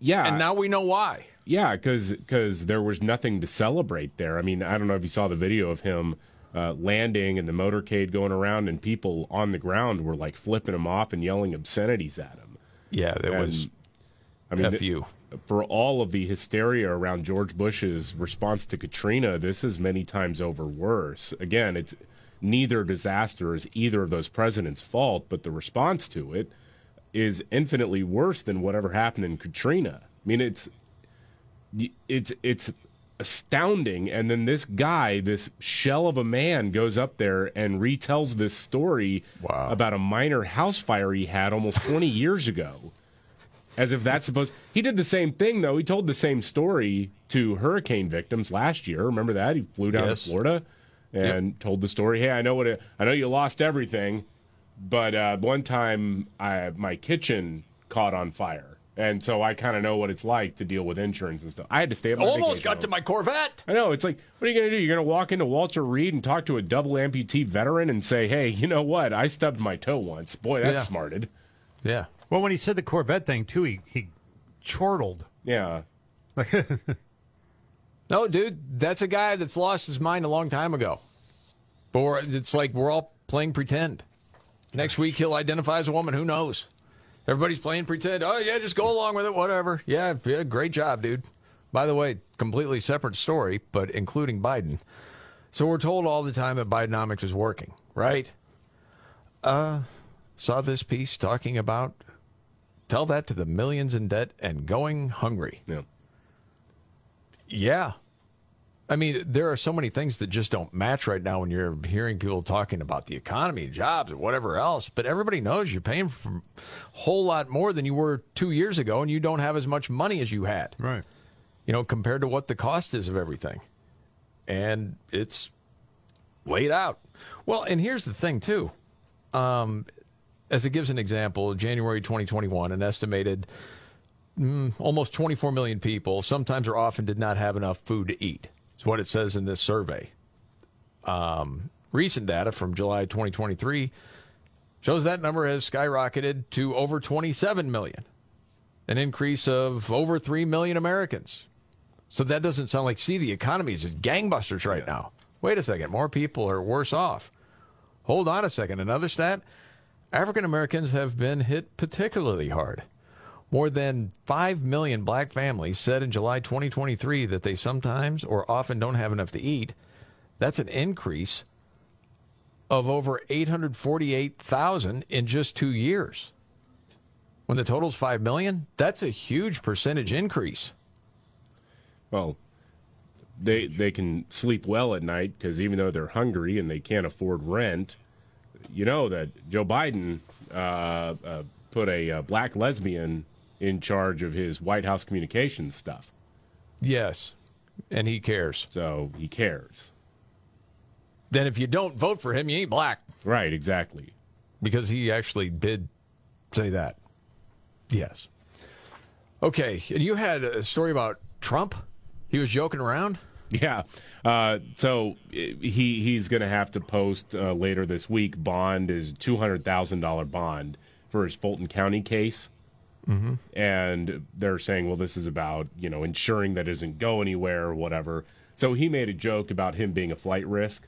Yeah, And now we know why. Yeah, because there was nothing to celebrate there. I mean, I don't know if you saw the video of him uh, landing and the motorcade going around, and people on the ground were like flipping him off and yelling obscenities at him. Yeah, there And, was. I mean, th- for all of the hysteria around George Bush's response to Katrina, this is many times over worse. Again, it's neither disaster is either of those presidents' fault, but the response to it is infinitely worse than whatever happened in Katrina. I mean, it's it's it's astounding. And then this guy this shell of a man goes up there and retells this story about a minor house fire he had almost 20 [LAUGHS] years ago. As if that's supposed he did the same thing though. He told the same story to hurricane victims last year. Remember that? He flew down Yes. to florida and told the story hey i know what it, i know you lost everything but uh, one time I, my kitchen caught on fire and so i kind of know what it's like to deal with insurance and stuff i had to stay at my Almost vacation got home. to my Corvette. I know. It's like, what are you going to do? You're going to walk into Walter Reed and talk to a double amputee veteran and say, hey, you know what? I stubbed my toe once. Boy, that's Yeah. smarted. Yeah. Well, when he said the Corvette thing too, he he chortled. Yeah. [LAUGHS] No, dude, that's a guy that's lost his mind a long time ago. But we're, it's like we're all playing pretend. Next week he'll identify as a woman. Who knows? Everybody's playing pretend. Oh yeah, just go along with it. Whatever. Yeah, yeah, great job, dude. By the way, completely separate story, but including Biden. So we're told all the time that Bidenomics is working, right? Uh, saw this piece talking about tell that to the millions in debt and going hungry. Yeah. Yeah. I mean, there are so many things that just don't match right now when you're hearing people talking about the economy, jobs, and whatever else. But everybody knows you're paying for a whole lot more than you were two years ago, and you don't have as much money as you had. Right. You know, compared to what the cost is of everything. And it's laid out. Well, and here's the thing, too. Um, as it gives an example, January 2021, an estimated mm, almost 24 million people, sometimes or often, did not have enough food to eat. Is what it says in this survey. Um, recent data from July 2023 shows that number has skyrocketed to over 27 million, an increase of over 3 million Americans. So that doesn't sound like, see, the economy is gangbusters right now. Wait a second, more people are worse off. Hold on a second. Another stat African Americans have been hit particularly hard. More than 5 million black families said in July 2023 that they sometimes or often don't have enough to eat. That's an increase of over 848,000 in just two years. When the total's 5 million, that's a huge percentage increase. Well, they they can sleep well at night because even though they're hungry and they can't afford rent, you know that Joe Biden uh, uh, put a uh, black lesbian in charge of his White House communications stuff. Yes, and he cares. So he cares. Then if you don't vote for him, you ain't black. Right, exactly. Because he actually did say that. Yes. Okay, and you had a story about Trump? He was joking around? Yeah. Uh, so uh, he he's going to have to post uh, later this week. Bond is two hundred thousand dollar bond for his Fulton County case, Mm-hmm. and they're saying, well, this is about you know ensuring that it doesn't go anywhere or whatever. So he made a joke about him being a flight risk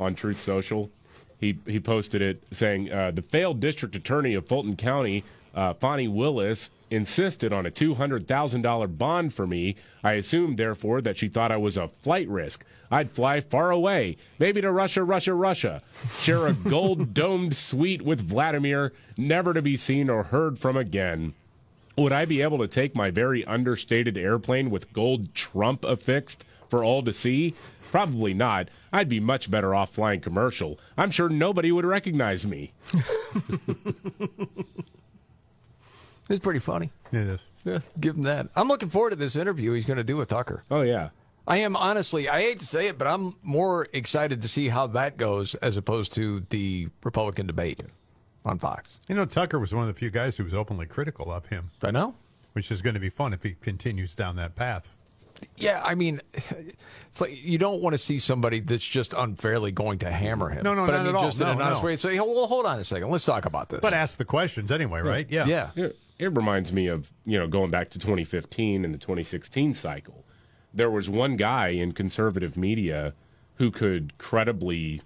on Truth Social. He he posted it saying uh, the failed district attorney of Fulton County, uh, Fani Willis, insisted on a two hundred thousand dollar bond for me. I assumed, therefore, that she thought I was a flight risk. I'd fly far away, maybe to Russia, Russia, Russia, share a gold domed [LAUGHS] suite with Vladimir, never to be seen or heard from again. Would I be able to take my very understated airplane with gold Trump affixed for all to see? Probably not. I'd be much better off flying commercial. I'm sure nobody would recognize me. [LAUGHS] It's pretty funny. It is. Yeah, give him that. I'm looking forward to this interview he's going to do with Tucker. Oh, yeah. I am honestly, I hate to say it, but I'm more excited to see how that goes as opposed to the Republican debate on Fox. You know, Tucker was one of the few guys who was openly critical of him. I know. Which is going to be fun if he continues down that path. Yeah, I mean, it's like you don't want to see somebody that's just unfairly going to hammer him. No, no, but not I mean, at all. just in No, an honest no. way, say, "Well, hold on a second, let's talk about this." But ask the questions anyway, right? Yeah. yeah, It, it reminds me of you know going back to 2015 and the 2016 cycle. There was one guy in conservative media who could credibly,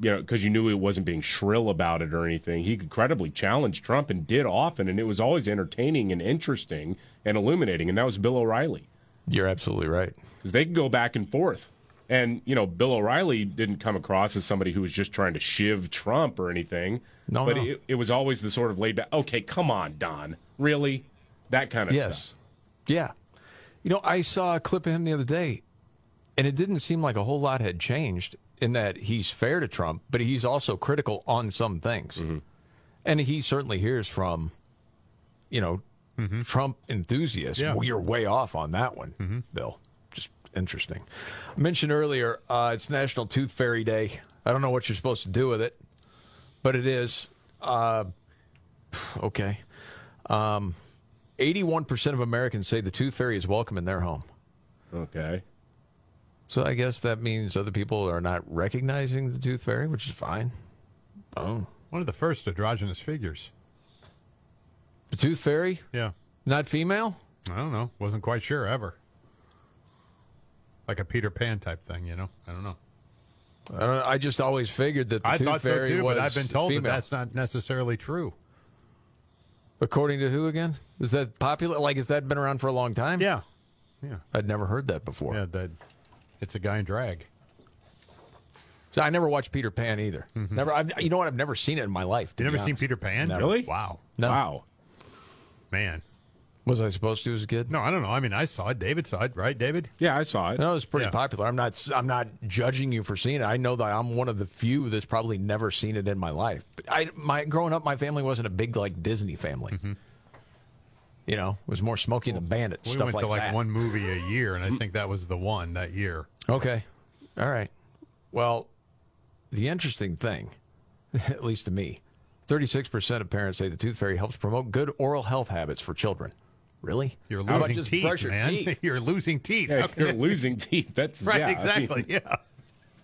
you know, because you knew it wasn't being shrill about it or anything. He could credibly challenge Trump and did often, and it was always entertaining and interesting and illuminating. And that was Bill O'Reilly. You're absolutely right. Because they could go back and forth. And, you know, Bill O'Reilly didn't come across as somebody who was just trying to shiv Trump or anything. No, But no. It, it was always the sort of laid back, okay, come on, Don. Really? That kind of yes, stuff. yeah. You know, I saw a clip of him the other day, and it didn't seem like a whole lot had changed in that he's fair to Trump, but he's also critical on some things, Mm-hmm. and he certainly hears from, you know, Trump enthusiasts. Yeah. Well, you're way off on that one, Bill. Just interesting. I mentioned earlier, uh, it's National Tooth Fairy Day. I don't know what you're supposed to do with it, but it is. Uh, okay. Um, 81% of Americans say the tooth fairy is welcome in their home. Okay. So I guess that means other people are not recognizing the tooth fairy, which is fine. Oh. One of the first androgynous figures. The tooth fairy? Yeah. Not female? I don't know. Wasn't quite sure ever. Like a Peter Pan type thing, you know? I don't know. I, don't know, I just always figured that the I tooth thought so fairy too, was but I've been told that female. that's not necessarily true. According to who again? Is that popular? Like, has that been around for a long time? Yeah. Yeah. I'd never heard that before. Yeah, that it's a guy in drag. So I never watched Peter Pan either. Mm-hmm. Never. I've, you know what? I've never seen it in my life. to You be never seen. Peter Pan? Never. Really? Wow. No. Wow. Man. Was I supposed to as a kid? No, I don't know. I mean, I saw it. David saw it, right, David? Yeah, I saw it. No, it's pretty Yeah. popular. I'm not. I'm not judging you for seeing it. I know that I'm one of the few that's probably never seen it in my life. But I, my growing up, my family wasn't a big like Disney family. Mm-hmm. You know, it was more Smokey and the Bandit We stuff went like to like that. one movie a year, and I mm-hmm. think that was the one that year. Okay, all right. Well, the interesting thing, [LAUGHS] at least to me, 36% of parents say the tooth fairy helps promote good oral health habits for children. Really? You're How about losing just teeth, brush your man. teeth? [LAUGHS] You're losing teeth. Yeah, How can you're losing teeth. That's [LAUGHS] Right, yeah, I exactly. mean, yeah.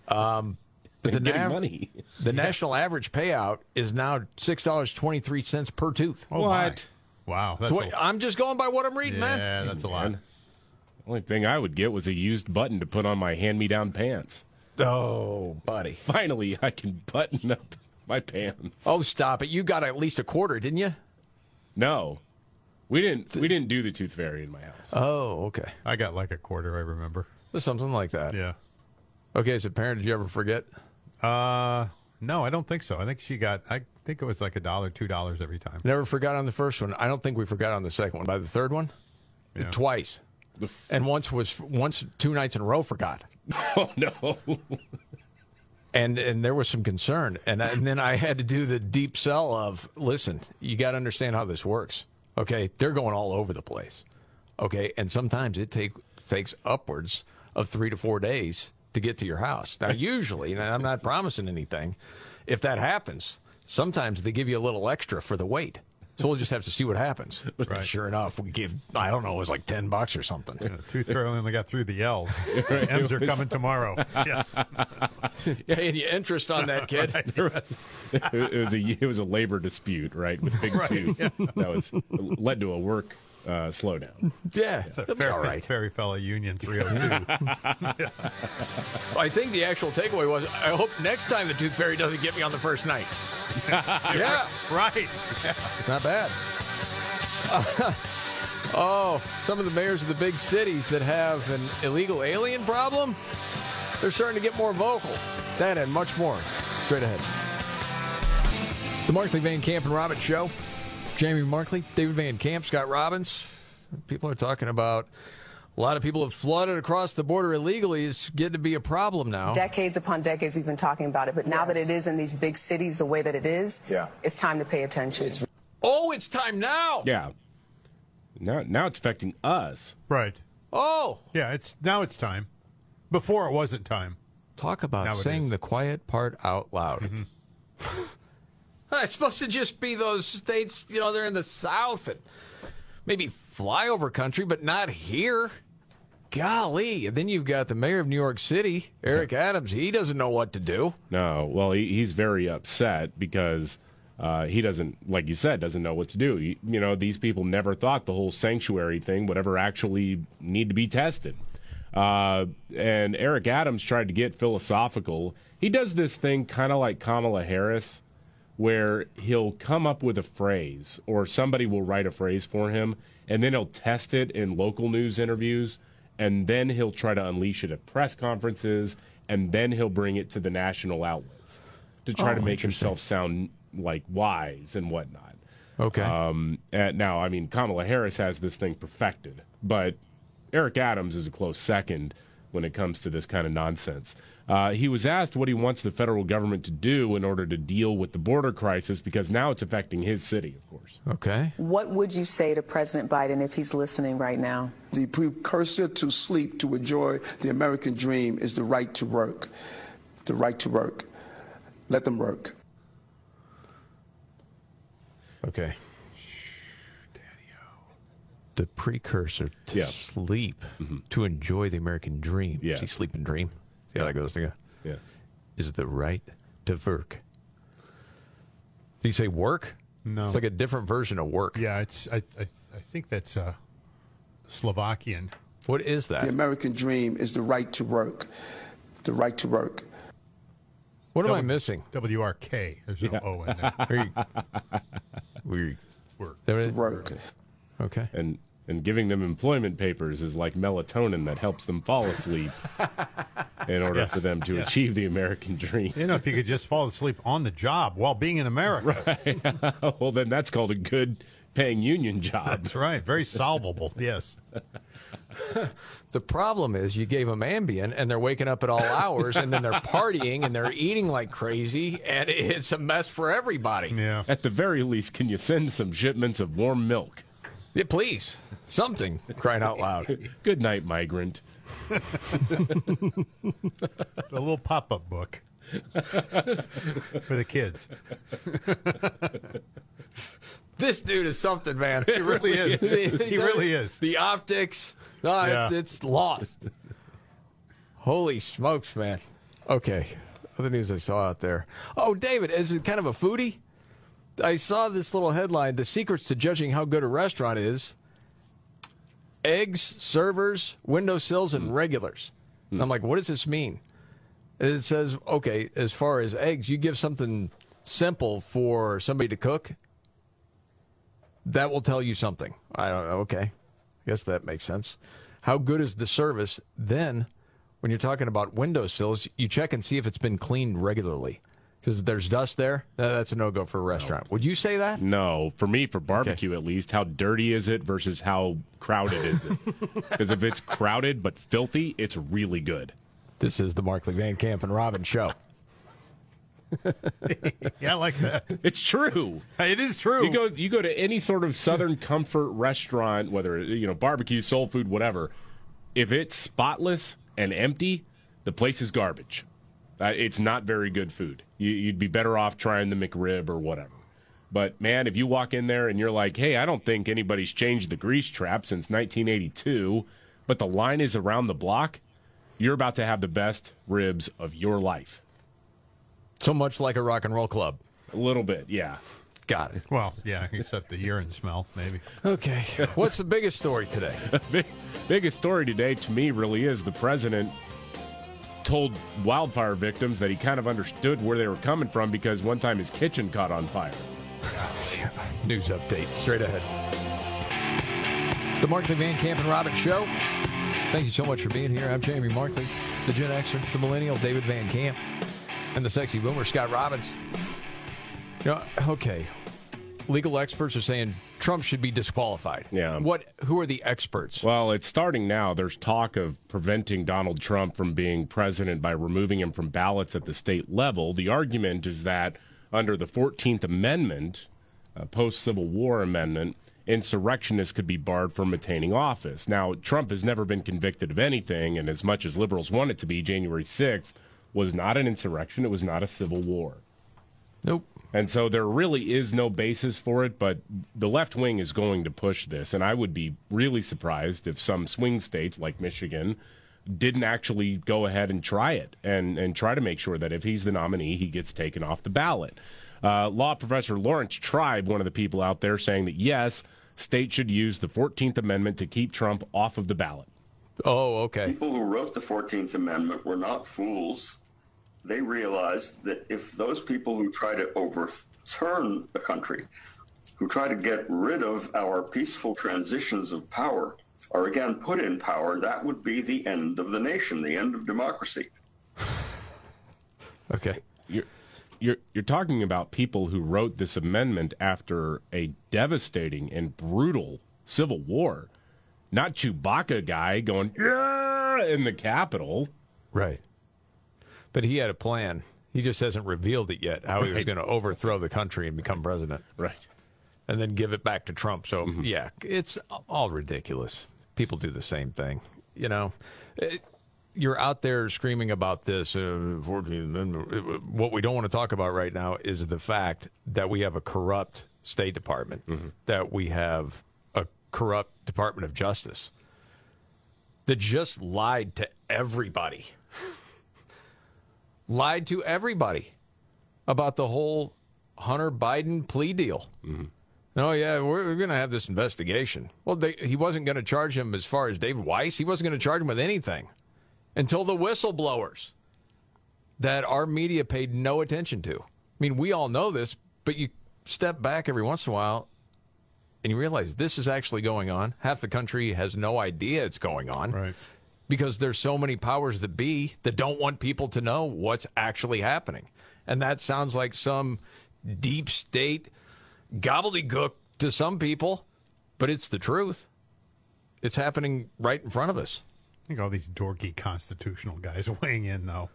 Um, but the, getting nav- money. the national average payout is now $6.23 per tooth. Oh, my. What? Wow. That's So what- a, I'm just going by what I'm reading, yeah, man. Yeah, that's a lot. Man. Only thing I would get was a used button to put on my hand-me-down pants. Oh, buddy. Finally, I can button up my pants. Oh, stop it. You got at least a quarter, didn't you? No, we didn't. We didn't do the tooth fairy in my house. Oh, okay. I got like a quarter, I remember. Something like that. Yeah. Okay, as a parent, did you ever forget? Uh, no, I don't think so. I think she got, I think it was like a dollar, two dollars every time. Never forgot on the first one. I don't think we forgot on the second one. By the third one, Yeah. twice. And once was once two nights in a row forgot. [LAUGHS] Oh no! [LAUGHS] and and there was some concern and, and then i had to do the deep sell of listen you got to understand how this works okay they're going all over the place okay and sometimes it take takes upwards of three to four days to get to your house now [LAUGHS] usually and i'm not promising anything if that happens sometimes they give you a little extra for the wait so we'll just have to see what happens [LAUGHS] Right. sure enough we give i don't know it was like 10 bucks or something Yeah, tooth fairy only got through the L's. [LAUGHS] The M's are coming tomorrow. Yes. paying you interest on that kid it was a it was a labor dispute, right, with Big Two. That was led to a work uh, slowdown. [LAUGHS] yeah The that'll be Fair, all right Fairy Fella Union 302. [LAUGHS] I think the actual takeaway was I hope next time the tooth fairy doesn't get me on the first night. [LAUGHS] yeah, right. not bad. oh, some of the mayors of the big cities that have an illegal alien problem, they're starting to get more vocal. That and much more. Straight ahead. The Markley Van Camp and Robbins Show. Jamie Markley, David Van Camp, Scott Robbins. People are talking about a lot of people have flooded across the border illegally. It's getting to be a problem now. Decades upon decades, we've been talking about it, but now that it is in these big cities the way that it is, Yeah. it's time to pay attention. Oh, it's time now. Yeah. Now, now it's affecting us. Right. Oh, Yeah, it's now it's time. Before it wasn't time. talk about Now it saying the quiet part out loud. Mm-hmm. [LAUGHS] it's supposed to just be those states, you know, they're in the South and maybe flyover country, but not here. golly. And then you've got the mayor of New York City, Eric Adams. He doesn't know what to do. No, well, he, he's very upset because uh, he doesn't, like you said, doesn't know what to do. You, you know, these people never thought the whole sanctuary thing would ever actually need to be tested. Uh, and Eric Adams tried to get philosophical. He does this thing kind of like Kamala Harris, where he'll come up with a phrase or somebody will write a phrase for him, and then he'll test it in local news interviews, and then he'll try to unleash it at press conferences, and then he'll bring it to the national outlets to try Oh, to make himself sound like wise and whatnot. Okay. Um, and now, I mean, Kamala Harris has this thing perfected, but Eric Adams is a close second when it comes to this kind of nonsense. Uh, he was asked what he wants the federal government to do in order to deal with the border crisis because now it's affecting his city, of course. Okay. What would you say to President Biden if he's listening right now? The precursor to sleep, to enjoy the American dream, is the right to work. The right to work. Let them work. Okay. The precursor to Yeah. sleep, to enjoy the American dream. Yeah. See, sleep and dream. Yeah, that goes together. Yeah. Is the right to work. Did you say work? No. It's like a different version of work. Yeah, it's. I. I, I think that's uh, Slovakian. What is that? The American dream is the right to work. The right to work. What am I missing? WRK. There's no O in there. Are you- we- Work. there it is? Work. Okay. And and giving them employment papers is like melatonin that helps them fall asleep [LAUGHS] in order Yes. for them to Yes. achieve the American dream. You know, if you could just fall asleep on the job while being in America. [LAUGHS] well, then that's called a good paying union job. That's right. Very solvable. [LAUGHS] Yes. The problem is you gave them Ambien and they're waking up at all hours and then they're partying and they're eating like crazy and it's a mess for everybody. Yeah. At the very least, can you send some shipments of warm milk? Yeah, please. Something. Crying out loud. [LAUGHS] Good night, migrant. [LAUGHS] A little pop up book for the kids. [LAUGHS] This dude is something, man. He really is. He really is. The optics. No, it's it's lost. Holy smokes, man. Okay. Other news I saw out there. Oh, David, is it kind of a foodie? I saw this little headline The secrets to judging how good a restaurant is eggs, servers, windowsills, and hmm. regulars. And I'm hmm. like, what does this mean? And It says, okay, as far as eggs, you give something simple for somebody to cook, that will tell you something. I don't know. Okay. I guess that makes sense. How good is the service? Then, when you're talking about windowsills, you check and see if it's been cleaned regularly. Because if there's dust there, that's a no go for a restaurant. Would you say that? No, for me, for barbecue at least, how dirty is it versus how crowded is it? [LAUGHS] Because if it's crowded but filthy, it's really good. This is the Markley Van Camp and Robbins show. [LAUGHS] Yeah, I like that. It's true. It is true. You go you go to any sort of Southern [LAUGHS] comfort restaurant, whether you know barbecue, soul food, whatever. If it's spotless and empty, the place is garbage. Uh, it's not very good food. You, you'd be better off trying the McRib or whatever. But man, if you walk in there and you're like, "Hey, I don't think anybody's changed the grease trap since 1982," but the line is around the block, you're about to have the best ribs of your life. So much like a rock and roll club. A little bit, yeah. Got it. Well, yeah, except the urine smell, maybe. Okay. [LAUGHS] What's the biggest story today? [LAUGHS] Big, biggest story today to me really is the president told wildfire victims that he kind of understood where they were coming from because one time his kitchen caught on fire. [LAUGHS] News update straight ahead. The Markley Van Camp and Robbins Show. Thank you so much for being here. I'm Jamie Markley, the Gen Xer, the Millennial David Van Camp, and the sexy boomer Scott Robbins. You know, okay. Legal experts are saying Trump should be disqualified. Yeah. What? Who are the experts? Well, it's starting now. There's talk of preventing Donald Trump from being president by removing him from ballots at the state level. The argument is that under the 14th Amendment, a post Civil War amendment, insurrectionists could be barred from attaining office. Now, Trump has never been convicted of anything, and as much as liberals want it to be, January 6th was not an insurrection, it was not a civil war. Nope. And so there really is no basis for it, but the left wing is going to push this. And I would be really surprised if some swing states like Michigan didn't actually go ahead and try it and, and try to make sure that if he's the nominee, he gets taken off the ballot. Uh, law professor Laurence Tribe, one of the people out there, saying that yes, states should use the 14th Amendment to keep Trump off of the ballot. Oh, okay. People who wrote the 14th Amendment were not fools. They realized that if those people who try to overturn the country, who try to get rid of our peaceful transitions of power, are again put in power, that would be the end of the nation, the end of democracy. [SIGHS] Okay. You're, you're, you're talking about people who wrote this amendment after a devastating and brutal civil war. Not Chewbacca guy going, yeah, in the Capitol. Right. But he had a plan. He just hasn't revealed it yet, how he was going to overthrow the country and become president. Right. And then give it back to Trump. So, mm-hmm. yeah, it's all ridiculous. People do the same thing. You know, It- you're out there screaming about this. Uh, 14th Amendment. Uh, what we don't want to talk about right now is the fact that we have a corrupt State Department, mm-hmm. that we have a corrupt Department of Justice that just lied to everybody. Lied to everybody about the whole Hunter Biden plea deal. Mm-hmm. Oh yeah, we're, we're going to have this investigation. Well, they, he wasn't going to charge him as far as David Weiss. He wasn't going to charge him with anything until the whistleblowers that our media paid no attention to. I mean, we all know this, but you step back every once in a while and you realize this is actually going on. Half the country has no idea it's going on. Right. Because there's so many powers that be that don't want people to know what's actually happening. And that sounds like some deep state gobbledygook to some people, but it's the truth. It's happening right in front of us. I think all these dorky constitutional guys [LAUGHS] weighing in, though.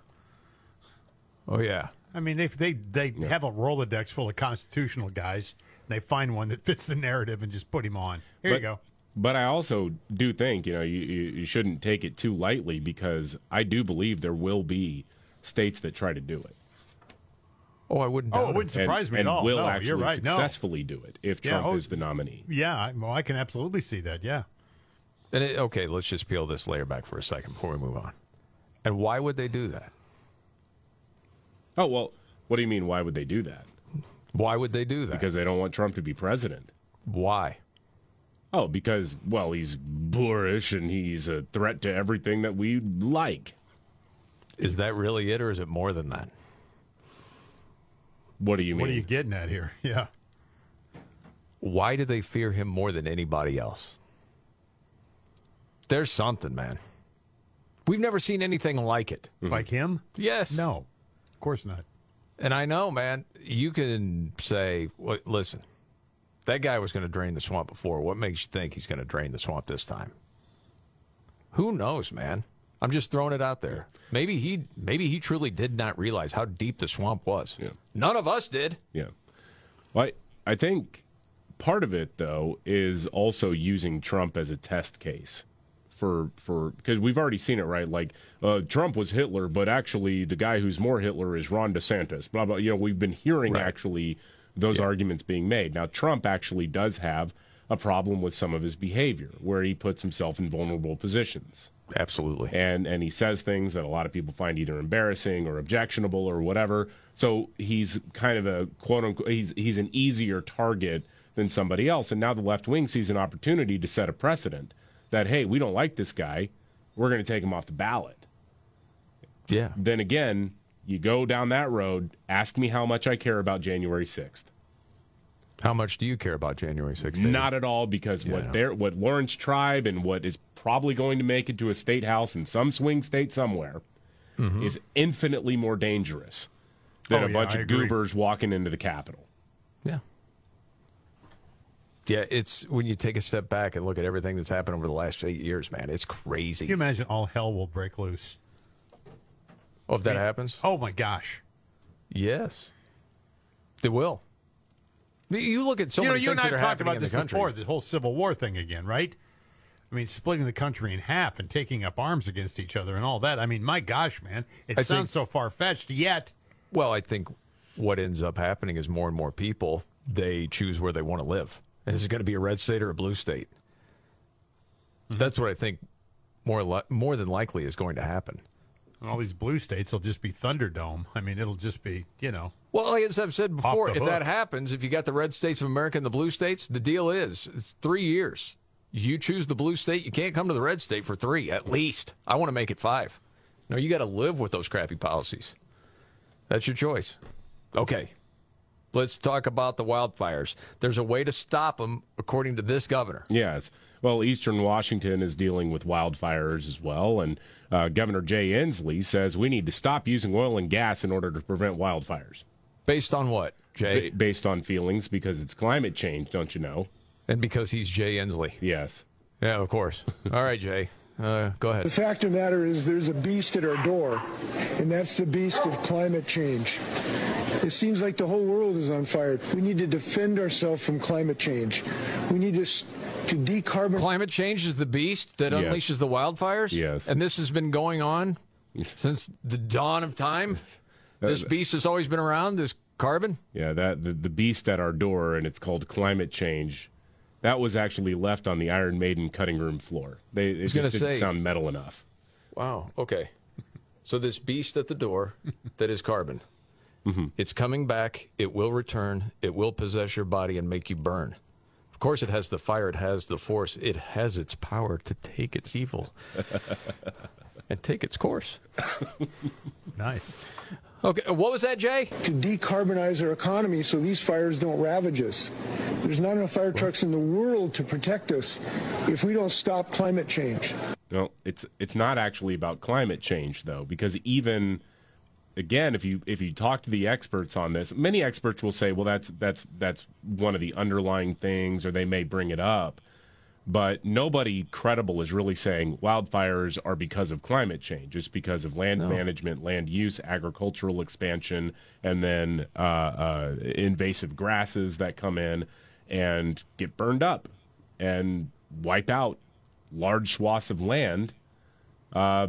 Oh yeah. I mean, they they they have a Rolodex full of constitutional guys. And they find one that fits the narrative and just put him on. Here but, you go. But I also do think you know you, you, you shouldn't take it too lightly because I do believe there will be states that try to do it. Oh, I wouldn't. Oh, doubt it it. wouldn't surprise and, me and at all. will No, actually you're right. No. successfully do it if Yeah, Trump oh, is the nominee. Yeah, I, well, I can absolutely see that. Yeah. And it, okay, let's just peel this layer back for a second before we move on. And why would they do that? Oh well, what do you mean? Why would they do that? Why would they do that? Because they don't want Trump to be president. Why? Oh, because well, he's boorish and he's a threat to everything that we like. Is that really it, or is it more than that? What do you mean? What are you getting at here? [LAUGHS] Yeah. Why do they fear him more than anybody else? There's something, man. We've never seen anything like it. Mm-hmm. Like him? Yes. No, of course not. And I know, man, you can say, well, listen, that guy was going to drain the swamp before. What makes you think he's going to drain the swamp this time? Who knows, man? I'm just throwing it out there. Maybe he maybe he truly did not realize how deep the swamp was. Yeah. None of us did. Yeah. Well, I, I think part of it though is also using Trump as a test case for for because we've already seen it right. Like uh, Trump was Hitler, but actually the guy who's more Hitler is Ron DeSantis. Blah blah. You know, we've been hearing actually those arguments being made. Now Trump actually does have a problem with some of his behavior where he puts himself in vulnerable positions. Absolutely. And and he says things that a lot of people find either embarrassing or objectionable or whatever. So he's kind of a quote unquote he's he's an easier target than somebody else. And now the left wing sees an opportunity to set a precedent that hey, we don't like this guy, we're going to take him off the ballot. Yeah. Then again, you go down that road, ask me how much I care about January 6th. How much do you care about January 6th? Not at all, because what they're, what Laurence Tribe and what is probably going to make it to a state house in some swing state somewhere Mhm. is infinitely more dangerous than Oh, a yeah, bunch I of agree. goobers walking into the Capitol. Yeah. Yeah, it's when you take a step back and look at everything that's happened over the last eight years, man, it's crazy. Can you imagine all hell will break loose? Oh, if that happens? Oh my gosh. Yes. They will. You look at so you know, many you and I things that have are talked happening about in this the country. before, the whole Civil War thing again, right? I mean, splitting the country in half and taking up arms against each other and all that. I mean, my gosh, man, it I sounds so far fetched. Yet, Well, I think what ends up happening is more and more people they choose where they want to live. And is it going to be a red state or a blue state? Mm-hmm. That's what I think more li- more than likely is going to happen. And all these blue states will just be Thunderdome. I mean, it'll just be, you know. Well, as I've said before, if that happens, if you got the red states of America and the blue states, the deal is it's three years. You choose the blue state, you can't come to the red state for three, at least. I want to make it five. No, you got to live with those crappy policies. That's your choice. Okay. Let's talk about the wildfires. There's a way to stop them, according to this governor. Yes. Well, Eastern Washington is dealing with wildfires as well, and uh, Governor Jay Inslee says we need to stop using oil and gas in order to prevent wildfires. Based on what, Jay? Ba- based on feelings, because it's climate change, don't you know? And because he's Jay Inslee. Yes. Yeah, of course. [LAUGHS] All right, Jay. Uh, go ahead. The fact of the matter is, there's a beast at our door, and that's the beast of climate change. It seems like the whole world is on fire. We need to defend ourselves from climate change. We need to to decarbonize. Climate change is the beast that Yes. unleashes the wildfires? Yes. And this has been going on [LAUGHS] since the dawn of time? Uh, this beast has always been around, this carbon? Yeah, that the, the beast at our door, and it's called climate change. That was actually left on the Iron Maiden cutting room floor. They it just didn't say- sound metal enough. Wow. Okay. So this beast at the door that is carbon, Mm-hmm. it's coming back. It will return. It will possess your body and make you burn. Of course, it has the fire. It has the force. It has its power to take its evil [LAUGHS] and take its course. Nice. Okay. Uh, what was that, Jay? To decarbonize our economy so these fires don't ravage us. There's not enough fire trucks in the world to protect us if we don't stop climate change. No, it's it's not actually about climate change though, because even again, if you if you talk to the experts on this, many experts will say, well, that's that's that's one of the underlying things, or they may bring it up. But nobody credible is really saying wildfires are because of climate change. It's because of land No. management, land use, agricultural expansion, and then uh, uh, invasive grasses that come in and get burned up and wipe out large swaths of land. Uh,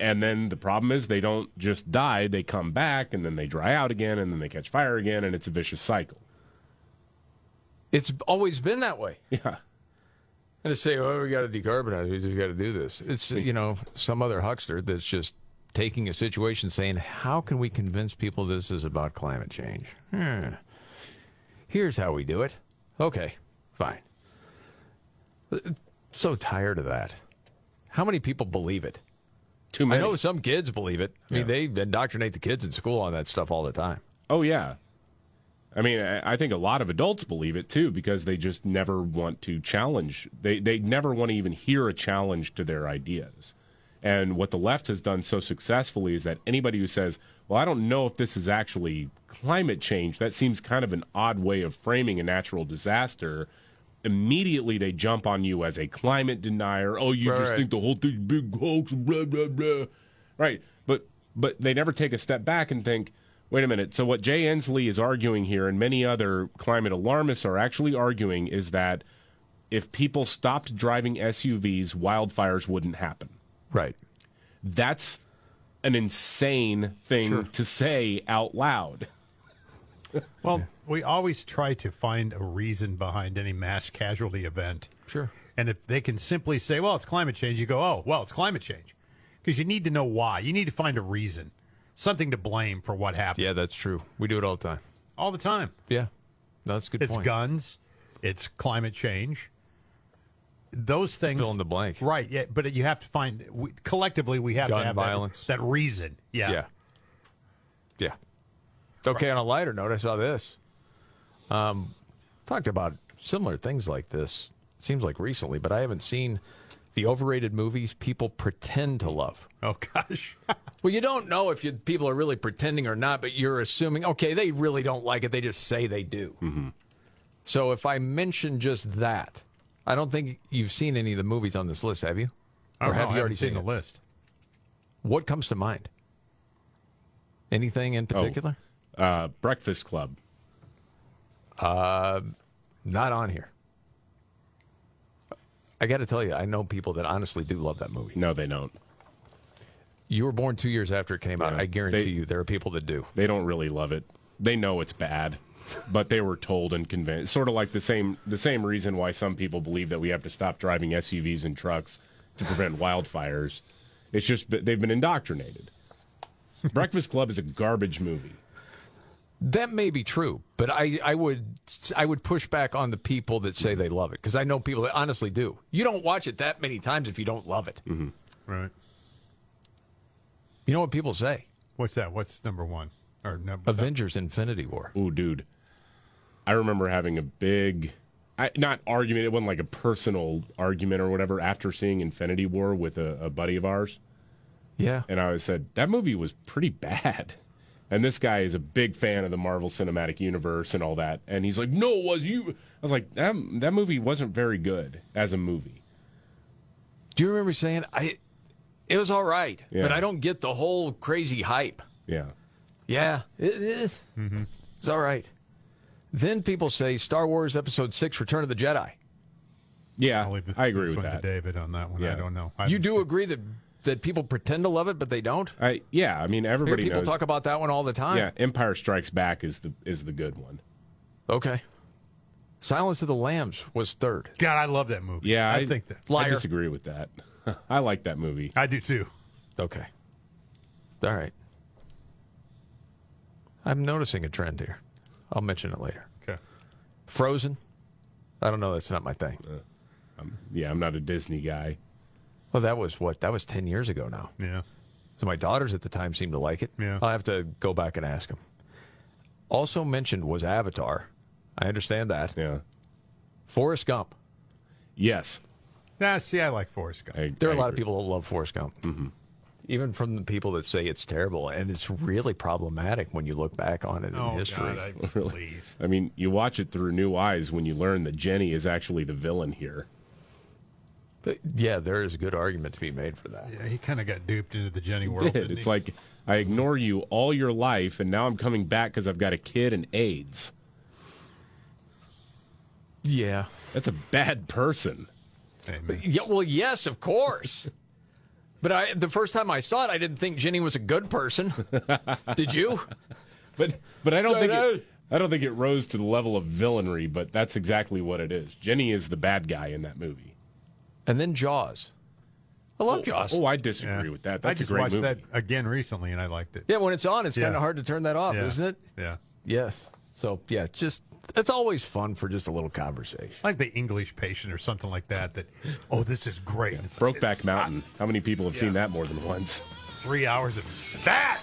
and then the problem is they don't just die, they come back and then they dry out again and then they catch fire again and it's a vicious cycle. It's always been that way. Yeah. And to say, oh, we got to decarbonize, we just got to do this. It's, you know, some other huckster that's just taking a situation saying, how can we convince people this is about climate change? Hmm. Here's how we do it. Okay, fine. So tired of that. How many people believe it? Too I know some kids believe it. I mean, they indoctrinate the kids in school on that stuff all the time. Oh yeah. I mean, I I think a lot of adults believe it too because they just never want to challenge. They they never want to even hear a challenge to their ideas. And what the left has done so successfully is that anybody who says, "Well, I don't know if this is actually climate change," that seems kind of an odd way of framing a natural disaster. Immediately, they jump on you as a climate denier. Oh, you Right, just right. think the whole thing's big hoax. Blah blah blah. Right, but but they never take a step back and think, wait a minute. So what Jay Inslee is arguing here, and many other climate alarmists are actually arguing, is that if people stopped driving SUVs, wildfires wouldn't happen. Right. That's an insane thing Sure. to say out loud. [LAUGHS] Well, we always try to find a reason behind any mass casualty event. Sure. And if they can simply say, well, it's climate change, you go, oh, well, it's climate change. Because you need to know why. You need to find a reason, something to blame for what happened. Yeah, that's true. We do it all the time. All the time. Yeah. That's a good it's point. guns, it's climate change. Those things. Fill in the blank. Right. Yeah. But you have to find, we, collectively, we have Gun to have violence. That, that reason. Yeah. Yeah. Yeah. Okay, on a lighter note, I saw this. Um, talked about similar things like this, seems like recently, but I haven't seen the overrated movies people pretend to love. Oh, gosh. [LAUGHS] well, you don't know if you, people are really pretending or not, but you're assuming, okay, they really don't like it. They just say they do. Mm-hmm. So if I mention just that, I don't think you've seen any of the movies on this list, have you? I don't know. I haven't seen it? the list. What comes to mind? Anything in particular? Oh, uh, Breakfast Club. Uh, not on here. I got to tell you, I know people that honestly do love that movie. No, they don't. You were born two years after it came out. Yeah, I guarantee they- you, there are people that do. They don't really love it. They know it's bad, but they were told and convinced. Sort of like the same the same reason why some people believe that we have to stop driving SUVs and trucks to prevent wildfires. It's just that they've been indoctrinated. Breakfast Club is a garbage movie. That may be true, but I, I would I would push back on the people that say they love it because I know people that honestly do. You don't watch it that many times if you don't love it. Mm-hmm. Right. You know what people say? What's that? What's number one? Or number Avengers: Infinity War. Ooh, dude. I remember having a big, I, not argument. It wasn't like a personal argument or whatever. After seeing Infinity War with a, a buddy of ours, Yeah. and I said that movie was pretty bad. [LAUGHS] And this guy is a big fan of the Marvel Cinematic Universe and all that. And he's like, "No, it was you?" I was like, "That that movie wasn't very good as a movie." Do you remember saying I? It was all right, Yeah. but I don't get the whole crazy hype. Yeah. Yeah, it is. Mm-hmm. It's all right. Then people say Star Wars Episode Six: Return of the Jedi. Yeah, I'll leave the- I agree this with one to that. David on that one. I don't know. I you do seen- agree that that people pretend to love it, but they don't. I yeah, I mean Hear everybody people knows. talk about that one all the time. yeah, Empire Strikes Back is the is the good one. Okay. Silence of the Lambs was third. God, I love that movie. Yeah, I, think that. I disagree with that. [LAUGHS] I like that movie. I do too. Okay. All right. I'm noticing a trend here. I'll mention it later. Okay. Frozen. I don't know. That's not my thing. Um, yeah, I'm not a Disney guy. Well, that was what? That was 10 years ago now. Yeah. So my daughters at the time seemed to like it. Yeah. I'll have to go back and ask them. Also mentioned was Avatar. I understand that. Yeah. Forrest Gump. Yes. Nah, see, I like Forrest Gump. I, There are I a lot of people that love Forrest Gump. Mm-hmm. Even from the people that say it's terrible. And it's really problematic when you look back on it Oh, in history. God, I, [LAUGHS] please. I mean, you watch it through new eyes when you learn that Jenny is actually the villain here. But yeah, there is a good argument to be made for that. Yeah, he kind of got duped into the Jenny world. Did. didn't It's he? like I ignore you all your life, and now I'm coming back because I've got a kid and AIDS. Yeah. That's a bad person. Amen. Yeah, well, yes, of course. But I, the first time I saw it, I didn't think Jenny was a good person. [LAUGHS] Did you? But but I don't No, think no. it, I don't think it rose to the level of villainy. But that's exactly what it is. Jenny is the bad guy in that movie. And then Jaws. I love oh, Jaws. Oh, I disagree Yeah. with that. I That's a just great watched movie. that again recently, and I liked it. Yeah, when it's on, it's Yeah. kind of hard to turn that off, Yeah. isn't it? Yeah. Yes. So yeah, just it's always fun for just a little conversation. Like the English patient or something like that. That, oh, this is great. And it's like, Brokeback Mountain. How many people have seen that more than once? Three hours of that.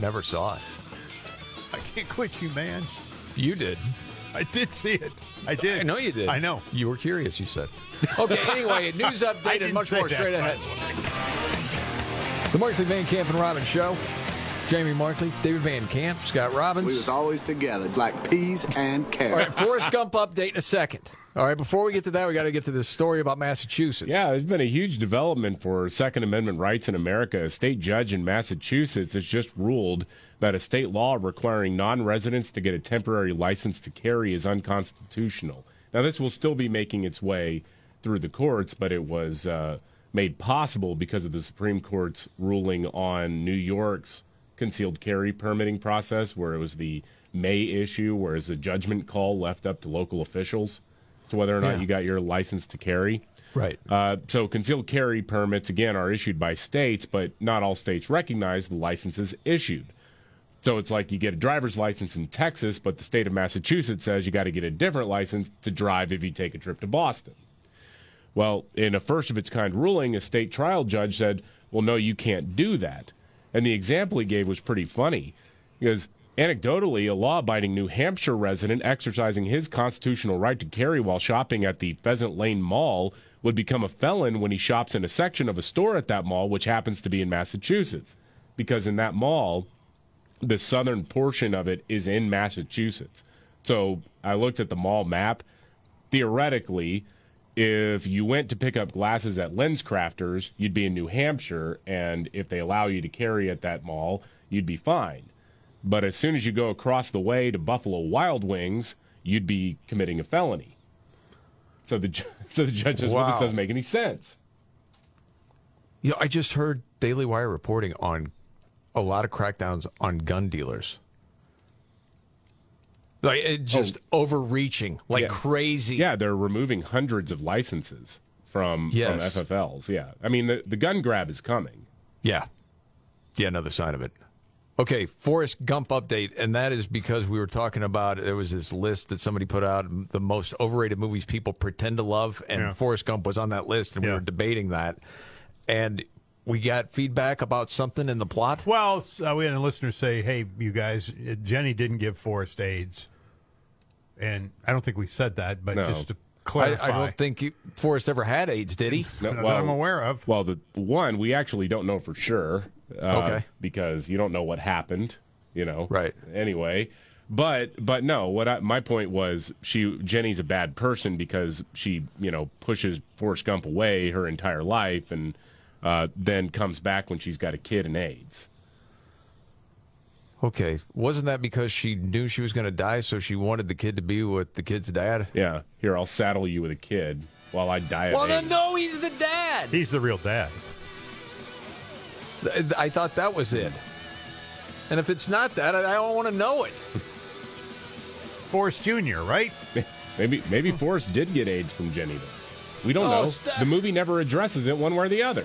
Never saw it. I can't quit you, man. You did. [LAUGHS] I did see it. I did. I know you did. I know. You were curious. You said. Okay. Anyway, [LAUGHS] news update and much more that, straight ahead. the Markley Van Camp and Robbins Show. Jamie Markley, David Van Camp, Scott Robbins. We was always together, like peas and carrots. All right, Forrest [LAUGHS] Gump update in a second. All right, before we get to that, we got to get to this story about Massachusetts. Yeah, there's been a huge development for Second Amendment rights in America. A state judge in Massachusetts has just ruled that a state law requiring non residents to get a temporary license to carry is unconstitutional. Now, this will still be making its way through the courts, but it was uh, made possible because of the Supreme Court's ruling on New York's concealed carry permitting process, where it was the May issue, whereas a judgment call left up to local officials to whether or not Yeah. you got your license to carry. Right. Uh, so concealed carry permits again are issued by states, but not all states recognize the licenses issued. So it's like you get a driver's license in Texas, but the state of Massachusetts says you got to get a different license to drive if you take a trip to Boston. Well, in a first of its kind ruling, a state trial judge said, "Well, no, you can't do that." And the example he gave was pretty funny because anecdotally, a law-abiding New Hampshire resident exercising his constitutional right to carry while shopping at the Pheasant Lane Mall would become a felon when he shops in a section of a store at that mall, which happens to be in Massachusetts, because in that mall, the southern portion of it is in Massachusetts. So I looked at the mall map. Theoretically, if you went to pick up glasses at Lens Crafters, you'd be in New Hampshire, and if they allow you to carry at that mall, you'd be fine. But as soon as you go across the way to Buffalo Wild Wings, you'd be committing a felony. So the ju- [LAUGHS] so the judge says, "Well, this doesn't make any sense." You know, I just heard Daily Wire reporting on a lot of crackdowns on gun dealers. Like it just oh. overreaching, like Yeah. crazy. Yeah, they're removing hundreds of licenses from, Yes. from FFLs. Yeah. I mean, the, the gun grab is coming. Yeah. Yeah, another sign of it. Okay, Forrest Gump update, and that is because we were talking about there was this list that somebody put out the most overrated movies people pretend to love, and Yeah. Forrest Gump was on that list, and we were debating that, and we got feedback about something in the plot. Well, uh, we had a listener say, "Hey, you guys, uh, Jenny didn't give Forrest AIDS," and I don't think we said that, but No. just to clarify, I don't think you, Forrest ever had AIDS, did he? No, that I'm aware of. Well, the one we actually don't know for sure. Uh, Okay. Because you don't know what happened. You know. Right. Anyway, but but no. What I, my point was, she Jenny's a bad person because she you know pushes Forrest Gump away her entire life and uh, then comes back when she's got a kid and AIDS. Okay, wasn't that because she knew she was going to die, so she wanted the kid to be with the kid's dad? Yeah. Here, I'll saddle you with a kid while I die of Well, AIDS. then no, he's the dad. He's the real dad. Th- I thought that was it. And if it's not that, I I don't want to know it. [LAUGHS] Forrest Jr., right? [LAUGHS] Maybe maybe Forrest did get AIDS from Jenny. Though. We don't Oh, know. stop. The movie never addresses it one way or the other.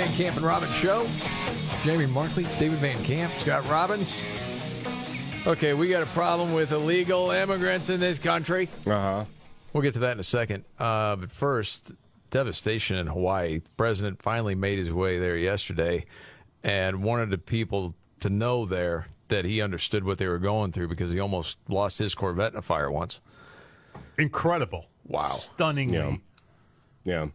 Van Camp and Robbins Show. Jamie Markley, David Van Camp, Scott Robbins. Okay, we got a problem with illegal immigrants in this country. Uh huh. We'll get to that in a second. Uh, but first, devastation in Hawaii. The president finally made his way there yesterday and wanted the people to know there that he understood what they were going through because he almost lost his Corvette in a fire once. Incredible. Wow. Stunningly. Yeah. Yeah.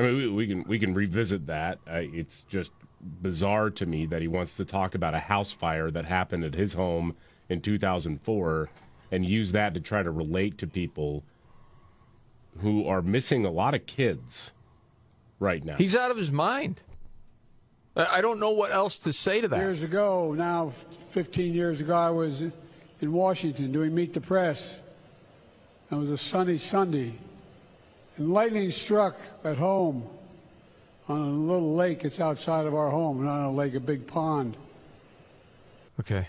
I mean, we, we can we can revisit that. Uh, it's just bizarre to me that he wants to talk about a house fire that happened at his home in 2004 and use that to try to relate to people who are missing a lot of kids right now. He's out of his mind. I I don't know what else to say to that. Years ago, now 15 years ago, I was in Washington doing Meet the Press. It was a sunny Sunday, and lightning struck at home on a little lake. It's outside of our home, not a lake, a big pond. Okay.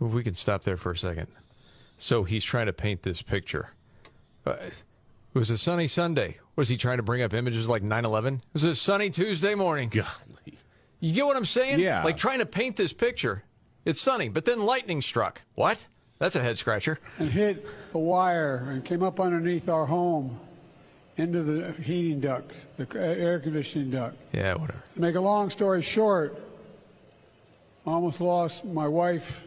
Well, we can stop there for a second. So he's trying to paint this picture. Uh, it was a sunny Sunday. Was he trying to bring up images like 9 11? It was a sunny Tuesday morning. Golly. You get what I'm saying? Yeah. Like trying to paint this picture. It's sunny, but then lightning struck. What? That's a head scratcher. and hit a wire and came up underneath our home into the heating ducts, the air conditioning duct. Yeah, whatever. To make a long story short, I almost lost my wife,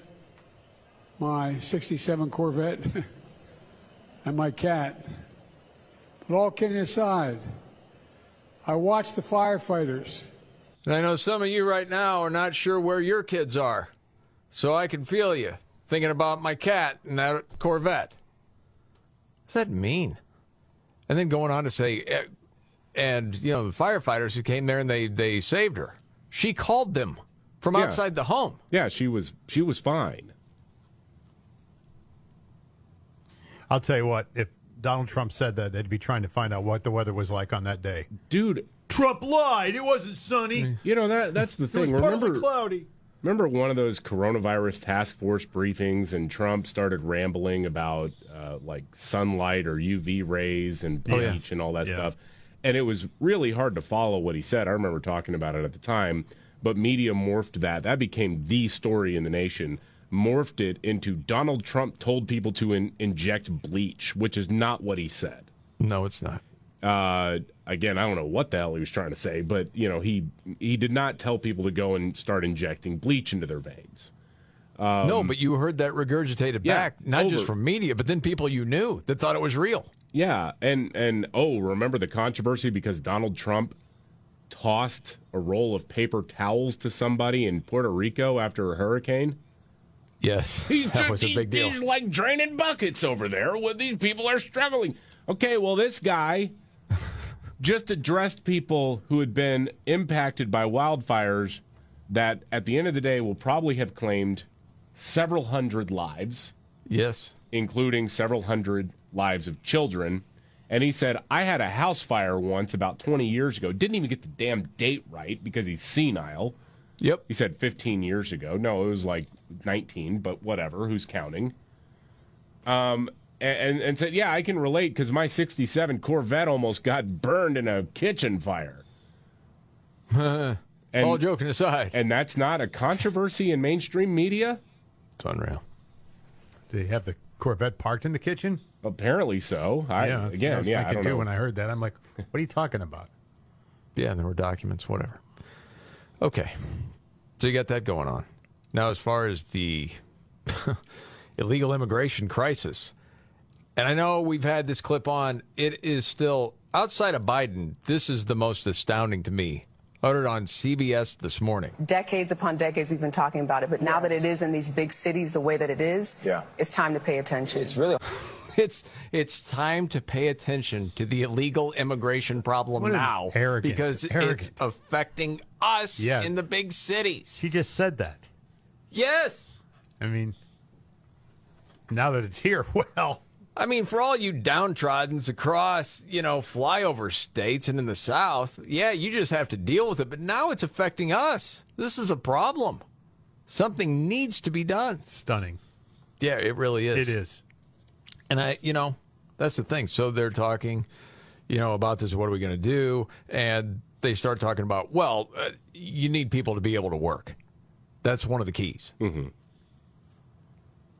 my 67 Corvette, [LAUGHS] and my cat. But all kidding aside, I watched the firefighters. And I know some of you right now are not sure where your kids are. So I can feel you thinking about my cat and that Corvette. What's that mean? And then going on to say, eh, and, you know, the firefighters who came there and they, they saved her. She called them from Yeah. outside the home. Yeah, she was she was fine. I'll tell you what, if Donald Trump said that, they'd be trying to find out what the weather was like on that day. Dude, Trump lied. It wasn't sunny. you know that that's the It thing. was partly Remember cloudy. Remember one of those coronavirus task force briefings, and Trump started rambling about uh, like sunlight or UV rays and bleach Oh, yeah. and all that Yeah. stuff. And it was really hard to follow what he said. I remember talking about it at the time, but media morphed that. That became the story in the nation. Morphed it into Donald Trump told people to in- inject bleach, which is not what he said. No, it's not. Uh, again, I don't know what the hell he was trying to say, but you know, he he did not tell people to go and start injecting bleach into their veins. no, but you heard that regurgitated Um, yeah, back, not just from media, but then people you knew that thought it was real. Yeah, and and oh, remember the controversy because Donald Trump tossed a roll of paper towels to somebody in Puerto Rico after a hurricane? Yes, [LAUGHS] He's that just- was a he- big deal. He's like draining buckets over there when these people are struggling. Okay, well, this guy just addressed people who had been impacted by wildfires that, at the end of the day, will probably have claimed several hundred lives. Yes. Including several hundred lives of children. And he said, I had a house fire once about 20 years ago. Didn't even get the damn date right because he's senile. Yep. He said 15 years ago. No, it was like 19, but whatever. Who's counting? Um, and, and said, Yeah, I can relate because my 67 Corvette almost got burned in a kitchen fire. [LAUGHS] And, All joking aside. And that's not a controversy in mainstream media? It's unreal. Do they have the Corvette parked in the kitchen? Apparently so. I, yeah, again, I was yeah, I thinking don't too know. when I heard that. I'm like, what are you talking about? Yeah, and there were documents, whatever. Okay. So you got that going on. Now, as far as the [LAUGHS] illegal immigration crisis, and I know we've had this clip on, it is still, outside of Biden, this is the most astounding to me. Uttered on CBS this morning. Decades upon decades, we've been talking about it, but now that it is in these big cities the way that it is, Yeah. it's time to pay attention. It's really. [LAUGHS] It's it's time to pay attention to the illegal immigration problem What now arrogant- because arrogant. it's affecting us Yeah. in the big cities. She just said that. Yes. I mean, now that it's here, [LAUGHS] well, I mean, for all you downtrodden's across, you know, flyover states and in the South, yeah, you just have to deal with it. But now it's affecting us. This is a problem. Something needs to be done. Stunning. Yeah, it really is. It is. And I, you know, that's the thing. So they're talking, you know, about this. What are we going to do? And they start talking about, well, uh, you need people to be able to work. That's one of the keys. Mm-hmm.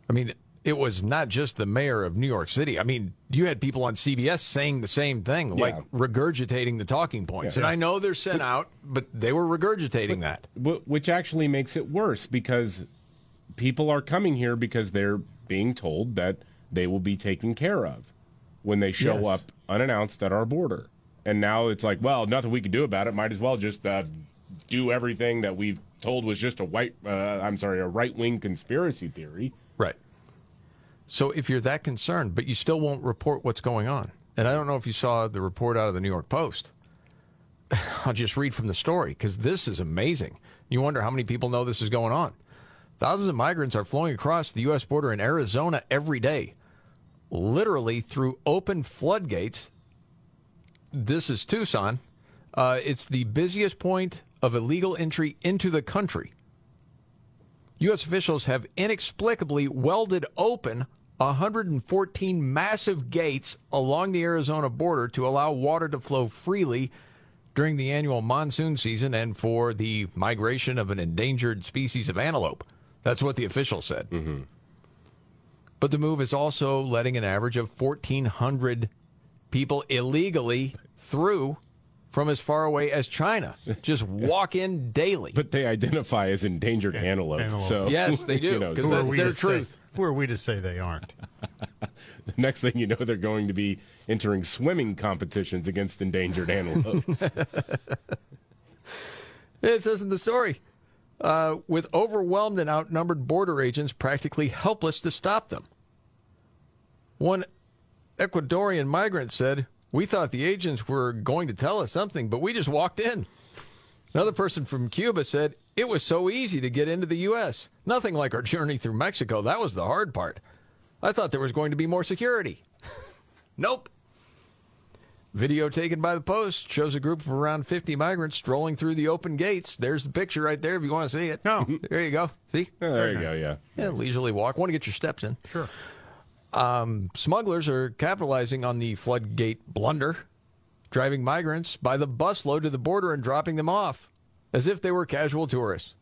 I mean, it was not just the mayor of New York City. I mean, you had people on CBS saying the same thing, like regurgitating the talking points. Yeah. And I know they're sent out, but they were regurgitating that. Which actually makes it worse because people are coming here because they're being told that they will be taken care of when they show Yes. up unannounced at our border. And now it's like, well, nothing we can do about it. Might as well just uh, do everything that we've told was just a white, uh, I'm sorry, a right wing conspiracy theory. So if you're that concerned, but you still won't report what's going on, and I don't know if you saw the report out of the New York Post. [SIGHS] I'll just read from the story because this is amazing. You wonder how many people know this is going on. Thousands of migrants are flowing across the U.S. border in Arizona every day, literally through open floodgates. This is Tucson. Uh, it's the busiest point of illegal entry into the country. U.S. officials have inexplicably welded open 114 massive gates along the Arizona border to allow water to flow freely during the annual monsoon season and for the migration of an endangered species of antelope. That's what the official said. Mm-hmm. But the move is also letting an average of 1,400 people illegally through from as far away as China. Just [LAUGHS] walk in daily. But they identify as endangered antelope. Antelope. So Yes, they [LAUGHS] do, you know, 'cause who are that's we their to say- truth. Who are we to say they aren't? [LAUGHS] next thing you know, they're going to be entering swimming competitions against endangered antelopes. It says in the story, uh, with overwhelmed and outnumbered border agents practically helpless to stop them. One Ecuadorian migrant said, We thought the agents were going to tell us something, but we just walked in. Another person from Cuba said, It was so easy to get into the U.S. Nothing like our journey through Mexico. That was the hard part. I thought there was going to be more security. [LAUGHS] nope. Video taken by the Post shows a group of around 50 migrants strolling through the open gates. There's the picture right there if you want to see it. No. [LAUGHS] There you go. See? Oh, there you go, yeah. Yeah, leisurely walk. Want to get your steps in. Sure. Um, smugglers are capitalizing on the floodgate blunder, driving migrants by the busload to the border and dropping them off as if they were casual tourists.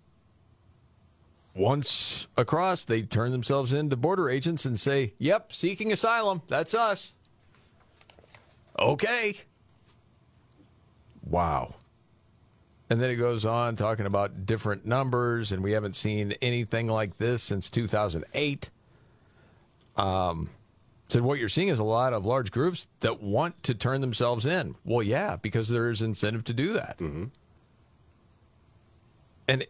Once across, they turn themselves in to border agents and say, Yep, seeking asylum. That's us. Okay. Wow. And then it goes on talking about different numbers, and we haven't seen anything like this since 2008. Um, said what you're seeing is a lot of large groups that want to turn themselves in. Well, yeah, because there's incentive to do that. And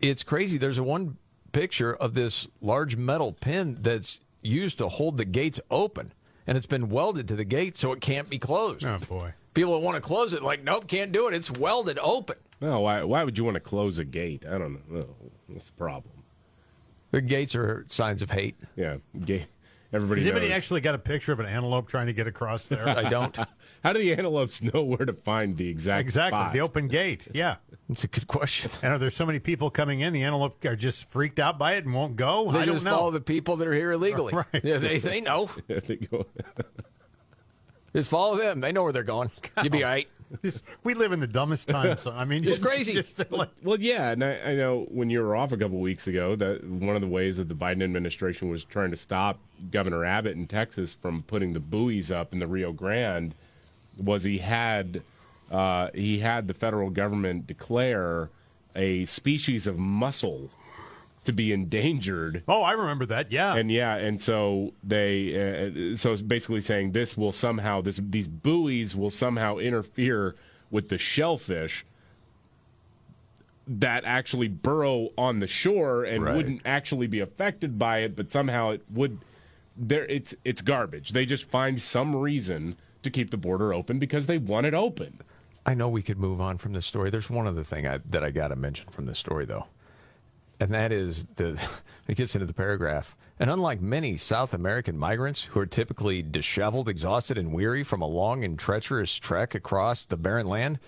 it's crazy. There's a one picture of this large metal pin that's used to hold the gates open, and it's been welded to the gate so it can't be closed. Oh boy! People that want to close it, like, nope, can't do it. It's welded open. No, why? Why would you want to close a gate? I don't know. What's the problem? The gates are signs of hate. Yeah, gate. Everybody Has anybody knows. actually got a picture of an antelope trying to get across there? I don't. [LAUGHS] How do the antelopes know where to find the exact Exactly, spot? the open gate. Yeah, it's a good question. And are there so many people coming in? The antelope are just freaked out by it and won't go. They I don't just know. follow the people that are here illegally. Right. Yeah, they, they know. [LAUGHS] They go- [LAUGHS] Just follow them. They know where they're going. You'll be all right. Just- we live in the dumbest times. I mean, [LAUGHS] It's crazy. just like- Well, yeah, and I, I know when you were off a couple weeks ago that one of the ways that the Biden administration was trying to stop Governor Abbott in Texas from putting the buoys up in the Rio Grande was he had uh, he had the federal government declare a species of mussel to be endangered. Oh, I remember that. Yeah, and yeah, and so they uh, so it's basically saying this will somehow this these buoys will somehow interfere with the shellfish that actually burrow on the shore and Right. wouldn't actually be affected by it, but somehow it would. There, it's it's garbage. They just find some reason to keep the border open because they want it open. I know we could move on from this story. There's one other thing I, that I got to mention from this story, though, and that is the [LAUGHS] it gets into the paragraph. And unlike many South American migrants who are typically disheveled, exhausted, and weary from a long and treacherous trek across the barren land,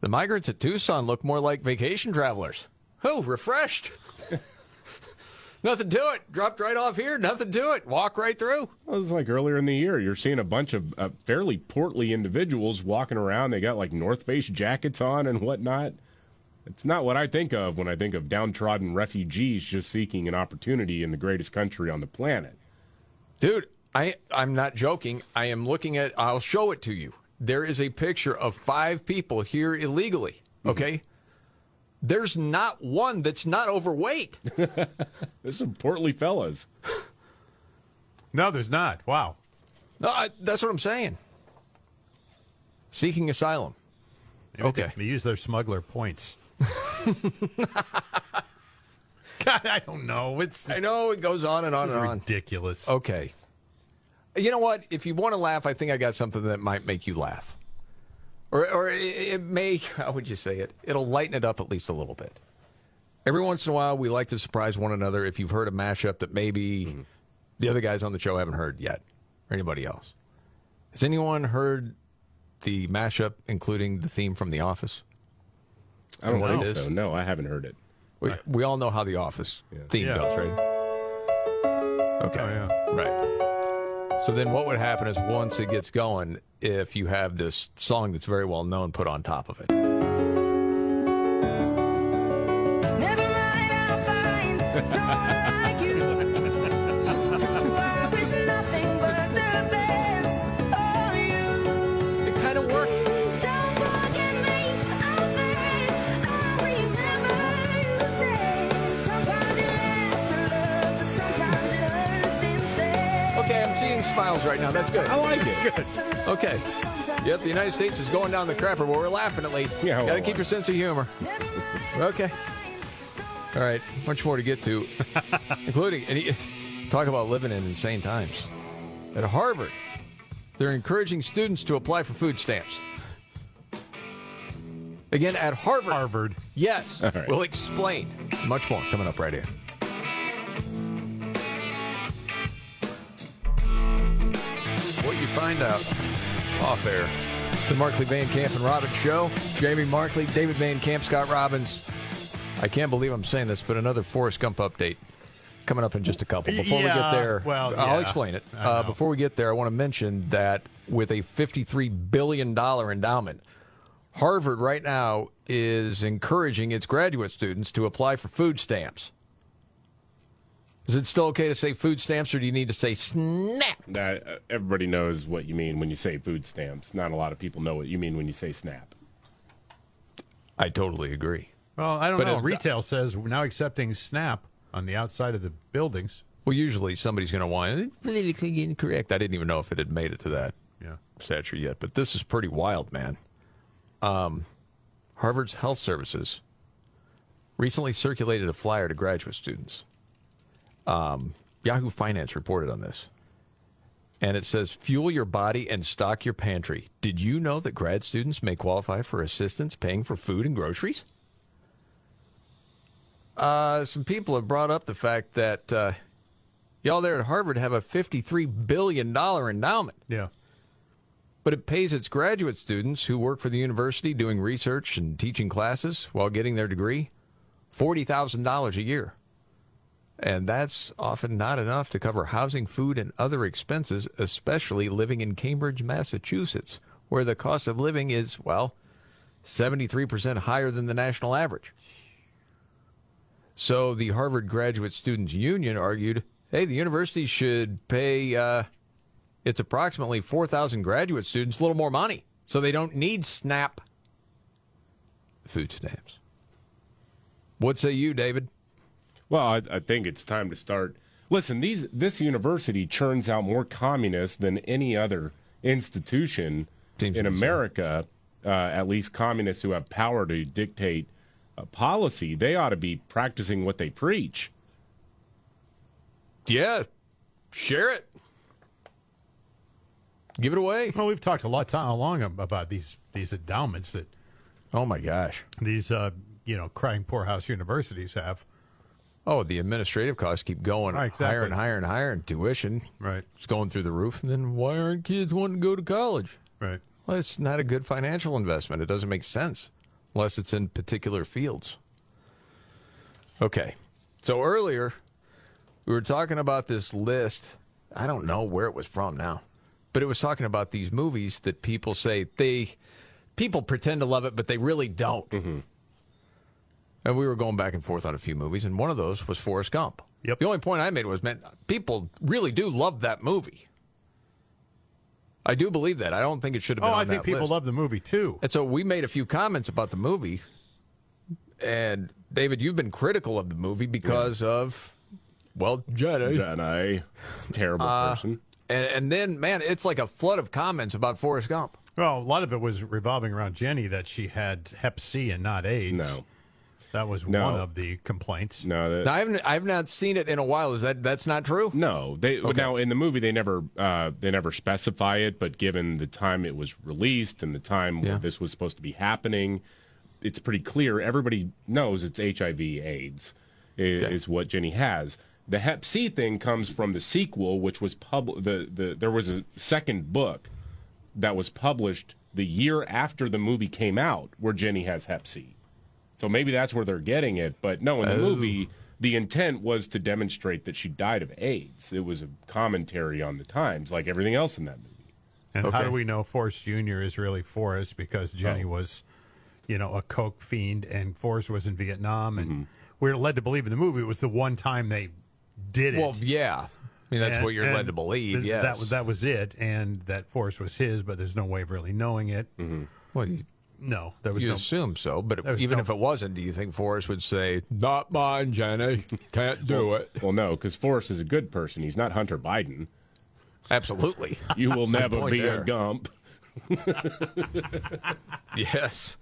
the migrants at Tucson look more like vacation travelers. Oh, refreshed. [LAUGHS] nothing to it. Dropped right off here. Nothing to it. Walk right through. Well, it was like earlier in the year. You're seeing a bunch of uh, fairly portly individuals walking around. They got like North Face jackets on and whatnot. It's not what I think of when I think of downtrodden refugees just seeking an opportunity in the greatest country on the planet. Dude, I I'm not joking. I am looking at I'll show it to you. There is a picture of five people here illegally, okay? There's not one that's not overweight. [LAUGHS] There's some portly fellas. no, there's not. Wow. No, I, that's what I'm saying. Seeking asylum. Maybe Okay. They, they use their smuggler points. [LAUGHS] [LAUGHS] God, I don't know. It's I know it goes on and on and on. ridiculous. Okay. You know what? If you want to laugh, I think I got something that might make you laugh. Or, or it, it may, [LAUGHS] how would you say it? It'll lighten it up at least a little bit. Every once in a while, we like to surprise one another if you've heard a mashup that maybe mm-hmm. the other guys on the show haven't heard yet, or anybody else. Has anyone heard the mashup, including the theme from The Office? I don't What think it is? so. No, I haven't heard it. We, we all know how The Office theme Yeah. goes, right? Oh, okay. Right. So then what would happen is once it gets going, if you have this song that's very well known put on top of it. Never mind, [LAUGHS] smiles right now. That's good. I like it. good. Okay. Yep, the United States is going down the crapper, but we're laughing at least. Yeah, Got to oh, well, keep your sense of humor. Okay. All right, much more to get to, [LAUGHS] including and he- talk about living in insane times. At Harvard, they're encouraging students to apply for food stamps. Again, at Harvard. Harvard. Yes. Right. We'll explain. Much more coming up right here. Find out off air. The Markley Van Camp and Robbins Show. Jamie Markley, David Van Camp, Scott Robbins. I can't believe I'm saying this, but another Forrest Gump update coming up in just a couple. Before we get there, well, I'll yeah, explain it. Uh, before we get there, I want to mention that with a $53 billion endowment, Harvard right now is encouraging its graduate students to apply for food stamps. Is it still okay to say food stamps, or do you need to say SNAP? That uh, everybody knows what you mean when you say food stamps. Not a lot of people know what you mean when you say SNAP. I totally agree. Well, I don't But know. it- Retail says we're now accepting SNAP on the outside of the buildings. Well, usually somebody's going to want it politically incorrect. I didn't even know if it had made it to that Yeah. stature yet, but this is pretty wild, man. Um, Harvard's health services recently circulated a flyer to graduate students. Um, Yahoo Finance reported on this. And it says, fuel your body and stock your pantry. Did you know that grad students may qualify for assistance paying for food and groceries? Uh, some people have brought up the fact that uh, y'all there at Harvard have a $53 billion endowment. Yeah. But it pays its graduate students who work for the university doing research and teaching classes while getting their degree $40,000 a year. And that's often not enough to cover housing, food, and other expenses, especially living in Cambridge, Massachusetts, where the cost of living is, well, 73% higher than the national average. So the Harvard Graduate Students Union argued hey, the university should pay uh, its approximately 4,000 graduate students a little more money so they don't need SNAP food stamps. What say you, David? Well, I, I think it's time to start. Listen, these this university churns out more communists than any other institution in America. Uh, at least communists who have power to dictate uh, policy. They ought to be practicing what they preach. Yeah, share it. Give it away. Well, we've talked a lot time along about these these endowments that. Oh my gosh. These uh, you know crying poorhouse universities have. Oh, the administrative costs keep going Right, exactly. higher and higher and higher, and tuition right it's going through the roof. And then why aren't kids wanting to go to college? Right. Well, it's not a good financial investment. It doesn't make sense unless it's in particular fields. Okay, so earlier we were talking about this list. I don't know where it was from now, but it was talking about these movies that people say they people pretend to love it, but they really don't. Mm-hmm. And we were going back and forth on a few movies, and one of those was Forrest Gump. Yep. The only point I made was, man, people really do love that movie. I do believe that. I don't think it should have Oh, been. I think that people list. love the movie too. And so we made a few comments about the movie. And David, you've been critical of the movie because of, well, Jedi. Jenny, terrible Uh, person. And, and then, man, it's like a flood of comments about Forrest Gump. Well, a lot of it was revolving around Jenny that she had Hep C and not AIDS. No. That was No. one of the complaints. No, that, Now, I haven't, I have not seen it in a while. Is that that's not true? No, they Okay. now in the movie they never uh, they never specify it, but given the time it was released and the time Yeah. this was supposed to be happening, it's pretty clear. Everybody knows it's HIV/AIDS is, Okay. is what Jenny has. The Hep C thing comes from the sequel, which was pub. The, the there was a second book that was published the year after the movie came out, where Jenny has Hep C. So maybe that's where they're getting it. But no, in the Oh. movie, the intent was to demonstrate that she died of AIDS. It was a commentary on the times, like everything else in that movie. And how do we know Forrest Jr. is really Forrest? Because Jenny Oh. was, you know, a coke fiend, and Forrest was in Vietnam, and Mm-hmm. we were led to believe in the movie it was the one time they did it. Well, yeah. I mean, that's And- what you're led to believe. th- Yes. that was that was it, and that Forrest was his, but there's no way of really knowing it. Well, you, No, there was you no. assume so, but there even no- if it wasn't, do you think Forrest would say, "Not mine, Jenny, can't do it"? Well, no, because Forrest is a good person. He's not Hunter Biden. Absolutely. [LAUGHS] You will never be there. a Gump. [LAUGHS] Yes.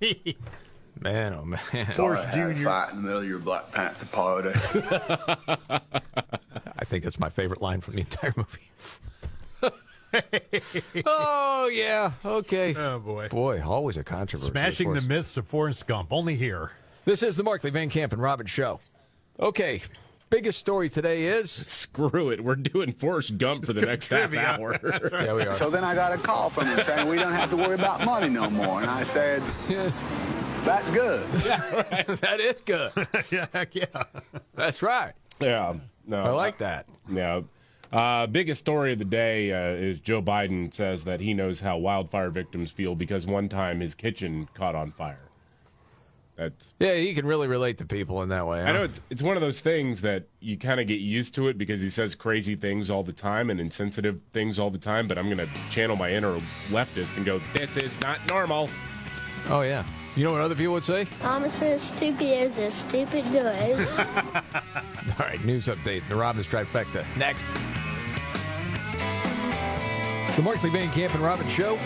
[LAUGHS] Man, oh man. Forrest Jr. Fight in the middle of your Black Panther party. I think that's my favorite line from the entire movie. [LAUGHS] oh yeah, okay. Oh boy, Boy, always a controversy. smashing the myths of Forrest Gump. Only here. This is the Markley Van Camp and Robbins show. Okay, biggest story today is Screw it. We're doing Forrest Gump for the [LAUGHS] next half Trivia. hour. yeah we are. So then I got a call from him saying we don't have to worry about money no more. And I said, [LAUGHS] that's good. that is good. yeah, heck yeah. That's right. Yeah, no, I like that. Yeah. Uh, biggest story of the day uh, is Joe Biden says that he knows how wildfire victims feel because one time his kitchen caught on fire. That's Yeah, he can really relate to people in that way. I know it's it's one of those things that you kind of get used to it because he says crazy things all the time and insensitive things all the time. But I'm going to channel my inner leftist and go, "This is not normal." Oh yeah. You know what other people would say? Mama says stupid is as stupid does. [LAUGHS] All right, news update. The Robbins trifecta next. The Markley Van Camp and Robbins show.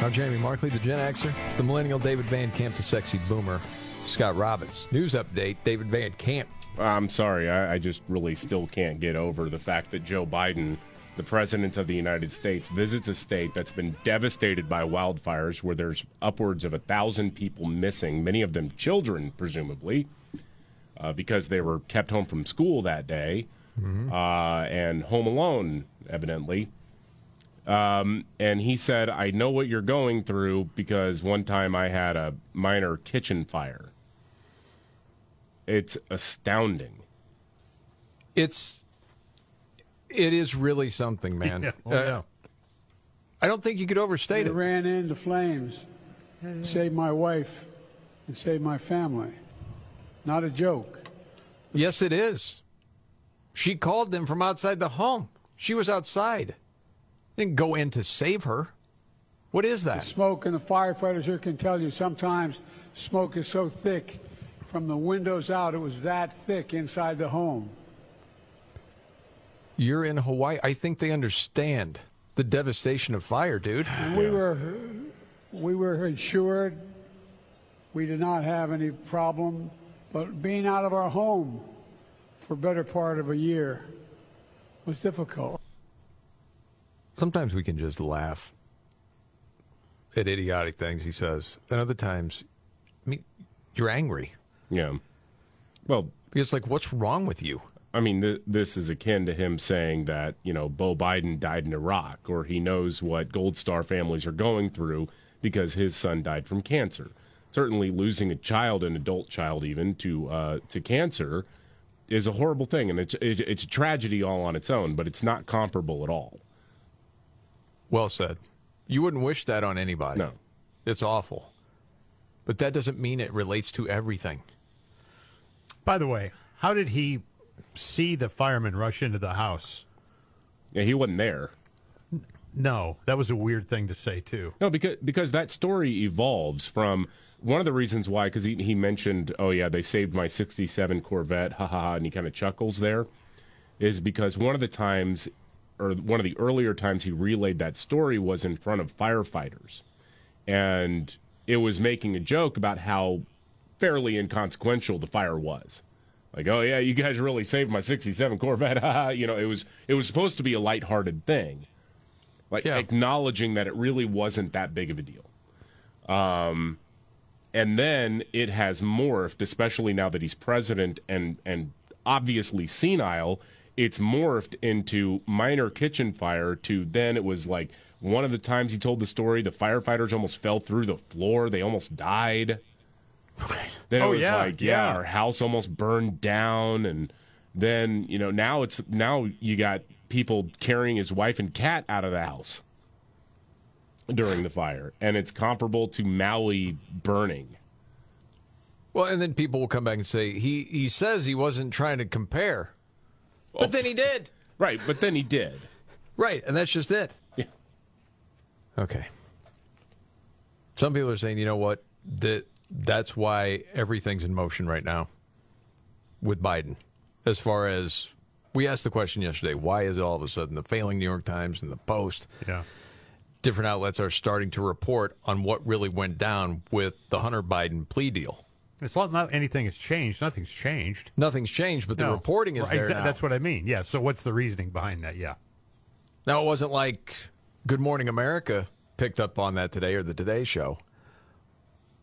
I'm Jamie Markley, the Gen Xer, the Millennial David Van Camp, the Sexy Boomer, Scott Robbins. News update: David Van Camp. I'm sorry, I, I just really still can't get over the fact that Joe Biden, the President of the United States, visits a state that's been devastated by wildfires where there's upwards of a thousand people missing, many of them children, presumably, uh, because they were kept home from school that day uh, and home alone, evidently. Um, and he said, I know what you're going through because one time I had a minor kitchen fire. It's astounding. It's it is really something, man. Yeah. Oh, Uh, yeah. I don't think you could overstate It it. ran into flames, saved my wife, and saved my family. Not a joke. Yes, it is. She called them from outside the home. She was outside. Didn't go in to save her. What is that? Smoke, and the firefighters here can tell you sometimes smoke is so thick from the windows out, it was that thick inside the home. You're in Hawaii. I think they understand the devastation of fire, dude. And we were we were insured. We did not have any problem, but being out of our home for better part of a year was difficult. Sometimes we can just laugh at idiotic things he says. And other times, I mean, you're angry. Yeah. Well, because like, what's wrong with you? I mean, th- this is akin to him saying that, you know, Beau Biden died in Iraq, or he knows what Gold Star families are going through because his son died from cancer. Certainly, losing a child, an adult child even, to uh, to cancer is a horrible thing, and it's it, it's a tragedy all on its own. But it's not comparable at all. Well said. You wouldn't wish that on anybody. No. It's awful. But that doesn't mean it relates to everything. By the way, how did he see the fireman rush into the house? Yeah, he wasn't there. No, that was a weird thing to say too. No, because because that story evolves from one of the reasons why because he, he mentioned oh yeah they saved my 67 corvette ha ha ha and he kind of chuckles there is because one of the times or one of the earlier times he relayed that story was in front of firefighters and it was making a joke about how fairly inconsequential the fire was like oh yeah you guys really saved my 67 corvette [LAUGHS] you know it was it was supposed to be a lighthearted thing like acknowledging that it really wasn't that big of a deal um and then it has morphed, especially now that he's president and and obviously senile. It's morphed into minor kitchen fire. To then it was like one of the times he told the story, the firefighters almost fell through the floor. They almost died. Then it Oh, was yeah, like, yeah, yeah. our house almost burned down, and then you know now it's now you got people carrying his wife and cat out of the house during the fire, and it's comparable to Maui burning. Well, and then people will come back and say he he says he wasn't trying to compare, but then he did. Right, but then he did. Right, and that's just it. Yeah. Okay. Some people are saying, you know what, that that's why everything's in motion right now with Biden. As far as we asked the question yesterday, why is all of a sudden the failing New York Times and the Post, Yeah. different outlets are starting to report on what really went down with the Hunter Biden plea deal. It's not, not anything has changed. Nothing's changed. Nothing's changed, but the No. reporting is Right, there exa- now. That's what I mean. Yeah. So what's the reasoning behind that? Yeah. Now, it wasn't like Good Morning America picked up on that today or the Today Show,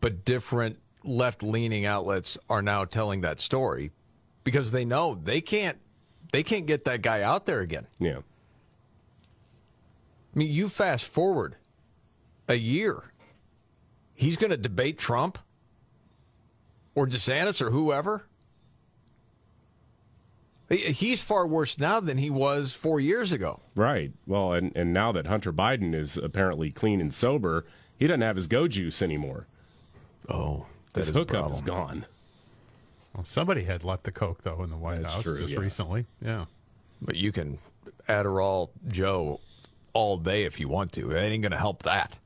but different left leaning outlets are now telling that story because they know they can't they can't get that guy out there again. Yeah. I mean, you fast forward a year, he's going to debate Trump or DeSantis or whoever. He's far worse now than he was four years ago. Right. Well, and, and now that Hunter Biden is apparently clean and sober, he doesn't have his go juice anymore. Oh, that his is hookup is gone. Well, somebody had left the coke though in the White That's House true, just yeah. recently. Yeah. But you can Adderall Joe all day if you want to. It ain't going to help that.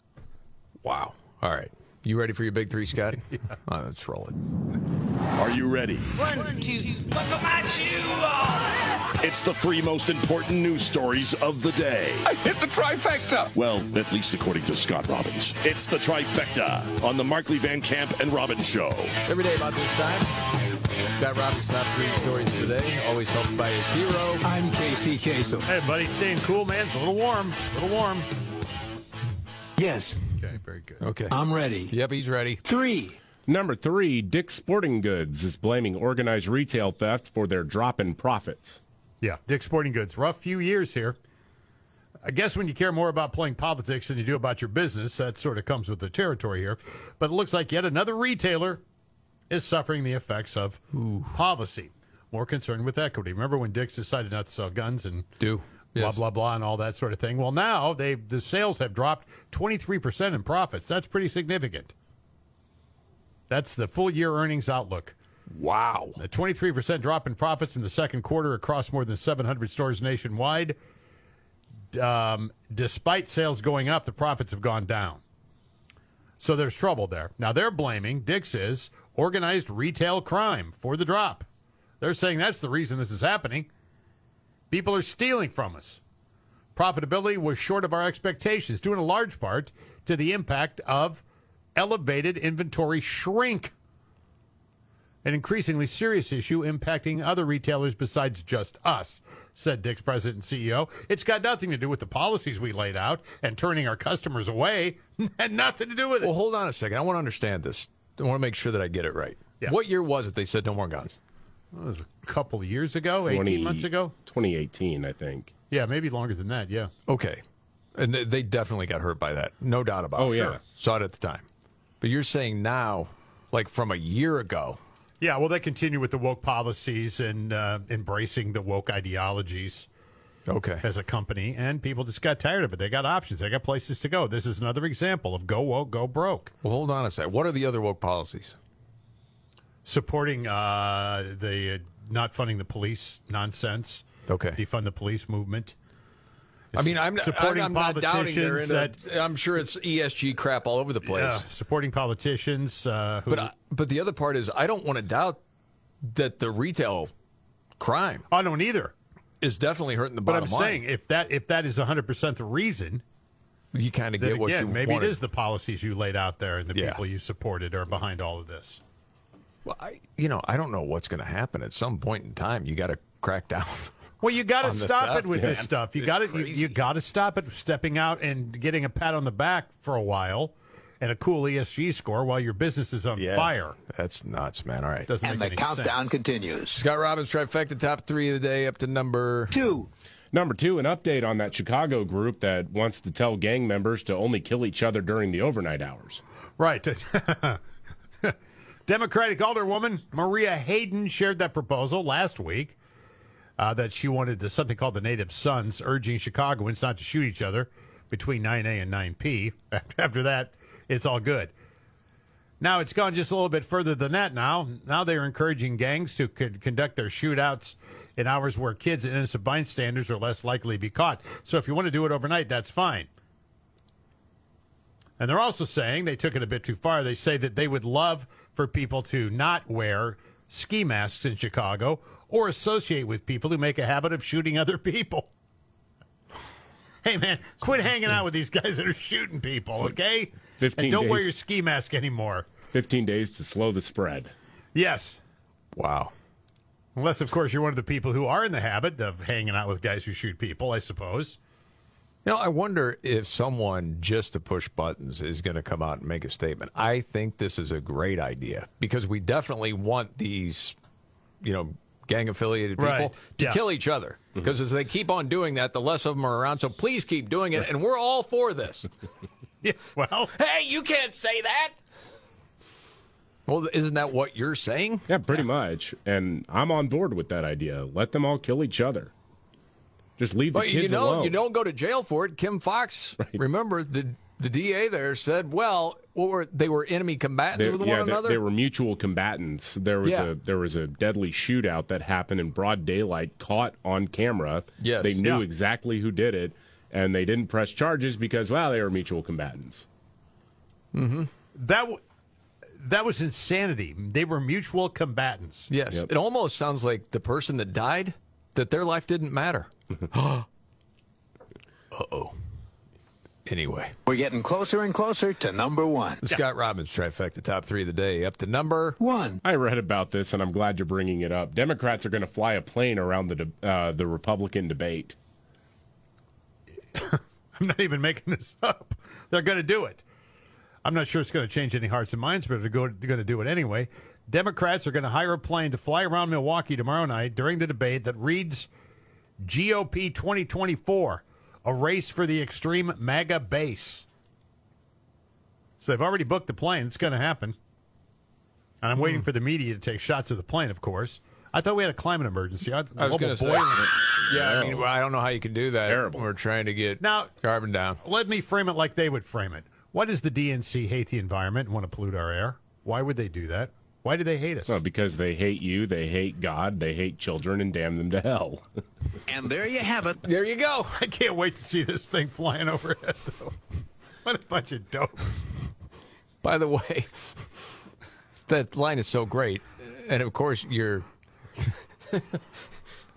Wow. All right. You ready for your big three, Scotty? [LAUGHS] yeah. let's roll it. Are you ready? One, two, buckle my shoe on. It's the three most important news stories of the day. I hit the trifecta. Well, at least according to Scott Robbins. It's the trifecta on the Markley Van Camp and Robbins show. Every day about this time, Scott Robbins' top three stories of the day, always helped by his hero. I'm Casey Kasem. Hey, buddy, staying cool, man. It's a little warm. A little warm. Yes. Okay, very good. Okay. I'm ready. Yep, he's ready. Three. Number three, Dick's Sporting Goods is blaming organized retail theft for their drop in profits. Yeah, Dick's Sporting Goods. Rough few years here. I guess when you care more about playing politics than you do about your business, that sort of comes with the territory here. But it looks like yet another retailer is suffering the effects of policy. More concerned with equity. Remember when Dick's decided not to sell guns and do blah Yes. blah blah and all that sort of thing? Well, now they the sales have dropped twenty three percent in profits. That's pretty significant. That's the full year earnings outlook. Wow. A 23% drop in profits in the second quarter across more than 700 stores nationwide. Um, despite sales going up, the profits have gone down. So there's trouble there. Now they're blaming, is, organized retail crime for the drop. They're saying that's the reason this is happening. People are stealing from us. Profitability was short of our expectations, due in a large part to the impact of elevated inventory shrink an increasingly serious issue impacting other retailers besides just us, said Dick's president and CEO. It's got nothing to do with the policies we laid out and turning our customers away. [LAUGHS] Had nothing to do with it. Well, hold on a second. I want to understand this. I want to make sure that I get it right. Yeah. What year was it they said no more guns? It was a couple of years ago, 18 months ago. 2018, I think. Yeah, maybe longer than that, yeah. Okay. And they, they definitely got hurt by that. No doubt about Oh, it. yeah. Saw it at the time. But you're saying now, like from a year ago, Yeah, well, they continue with the woke policies and uh, embracing the woke ideologies. Okay. As a company, and people just got tired of it. They got options. They got places to go. This is another example of go woke, go broke. Well, hold on a sec. What are the other woke policies? supporting uh, the uh, not funding the police nonsense. Okay. Defund the police movement. I mean, I'm, supporting I'm, I'm not doubting they're politicians that a, I'm sure it's ESG crap all over the place. yeah, supporting politicians uh, who. But I, but the other part is I don't want to doubt that the retail crime I don't either. is definitely hurting the bottom line. But I'm line. saying if that if that is 100 percent the reason, you kind of get what again, you maybe wanted. it is the policies you laid out there and the Yeah. people you supported are behind all of this. Well, I, you know, I don't know what's going to happen. At some point in time, you got to crack down. [LAUGHS] Well, you got to stop theft, it with this stuff. You got to you, you got to stop it stepping out and getting a pat on the back for a while and a cool ESG score while your business is on Yeah. fire. That's nuts, man. All right. Doesn't And make the countdown sense. continues. Scott Robbins trifecta top three of the day up to number Two. Number two, an update on that Chicago group that wants to tell gang members to only kill each other during the overnight hours. Right. [LAUGHS] Democratic Alderwoman Maria Hadden shared that proposal last week uh, that she wanted the, something called the Native Sons, urging Chicagoans not to shoot each other between 9A and 9P. [LAUGHS] After that, it's all good. Now it's gone just a little bit further than that. Now, now they're encouraging gangs to co- conduct their shootouts in hours where kids and innocent bystanders are less likely to be caught. So if you want to do it overnight, that's fine. And they're also saying they took it a bit too far. They say that they would love for people to not wear ski masks in Chicago or associate with people who make a habit of shooting other people. Hey man, quit hanging out with these guys that are shooting people, okay? 15 and don't wear days. your ski mask anymore. 15 days to slow the spread. Yes. Wow. Unless, of course, you're one of the people who are in the habit of hanging out with guys who shoot people, I suppose. You know, I wonder if someone just to push buttons is going to come out and make a statement. I think this is a great idea because we definitely want these, you know, gang affiliated people Right. to Yeah. kill each other. Mm-hmm. Because as they keep on doing that, the less of them are around. So please keep doing it. And we're all for this. [LAUGHS] Yeah, well, hey, you can't say that. Well, isn't that what you're saying? Yeah, pretty much. And I'm on board with that idea. Let them all kill each other. Just leave the kids you know, alone. you don't go to jail for it. Kim Foxx, [LAUGHS] remember the the DA there said, well, what were they were enemy combatants They, with yeah, one they- another. they were mutual combatants. There was Yeah. a there was a deadly shootout that happened in broad daylight, caught on camera. Yes. they knew Yeah. exactly who did it, and they didn't press charges because well, they were mutual combatants. That w- that was insanity. They were mutual combatants. Yes. Yep. It almost sounds like the person that died that their life didn't matter. [LAUGHS] [GASPS] uh oh. Anyway, We're getting closer and closer to number one. the Scott Robbins trifecta, top three of the day, up to number one. I read about this, and I'm glad you're bringing it up. Democrats are going to fly a plane around the de- uh, the Republican debate. [LAUGHS] I'm not even making this up. They're going to do it. I'm not sure it's going to change any hearts and minds, but they're going to do it anyway. Democrats are going to hire a plane to fly around Milwaukee tomorrow night during the debate that reads GOP 2024, a race for the extreme MAGA base. So they've already booked the plane. It's going to happen. And I'm waiting hmm. for the media to take shots of the plane, of course. I thought we had a climate emergency. I, I was going to say, boiling. yeah, I mean, I don't know how you can do that. Terrible. We're trying to get Now- carbon down. Let me frame it like they would frame it. Why does the DNC hate the environment and want to pollute our air? Why would they do that? Why do they hate us? Well, because they hate you, they hate God, they hate children, and damn them to hell. [LAUGHS] And there you have it. There you go. [LAUGHS] I can't wait to see this thing flying overhead, though. [LAUGHS] What a bunch of dopes. By the way, that line is so great, and of course you're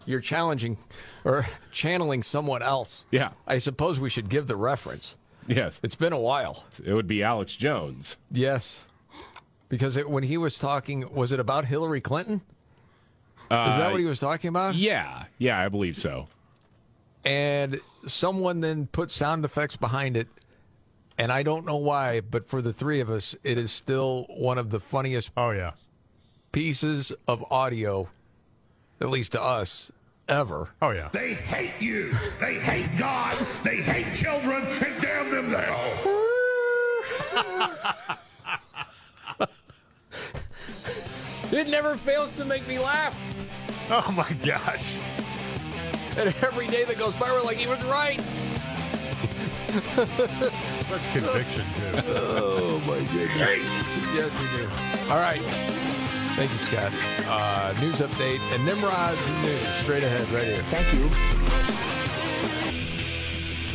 you're challenging or channeling someone else. Yeah. I suppose we should give the reference. yes, It's been a while. it would be Alex Jones. Yes, because it, when he was talking, was it about Hillary Clinton? is that Uh, what he was talking about? Yeah, yeah, I believe so. and someone then put sound effects behind it and i don't know why but for the three of us it is still one of the funniest Oh, yeah. pieces of audio at least to us ever Oh, yeah. They hate you. They hate God. They hate children. And damn them to [LAUGHS] hell. It never fails to make me laugh Oh, my gosh. and every day that goes by we're like he was right Such conviction, too. [LAUGHS] oh my goodness yes we do all right thank you scott uh, news update and nimrod's news straight ahead right here Thank you.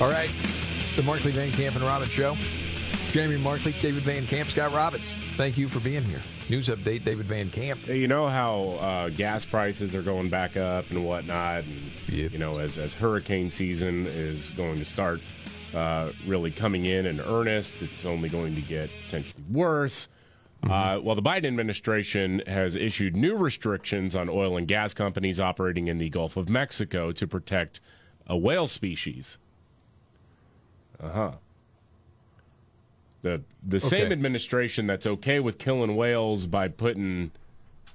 All right. The Markley Van Camp and Robbins Show. Jamie Markley, David Van Camp, Scott Robbins. Thank you for being here. News update, David Van Camp. You know how uh, gas prices are going back up and whatnot, and Yep. you know as as hurricane season is going to start uh, really coming in in earnest, it's only going to get potentially worse. Uh, well, the Biden administration has issued new restrictions on oil and gas companies operating in the Gulf of Mexico to protect a whale species. Uh huh. The the same administration that's okay with killing whales by putting,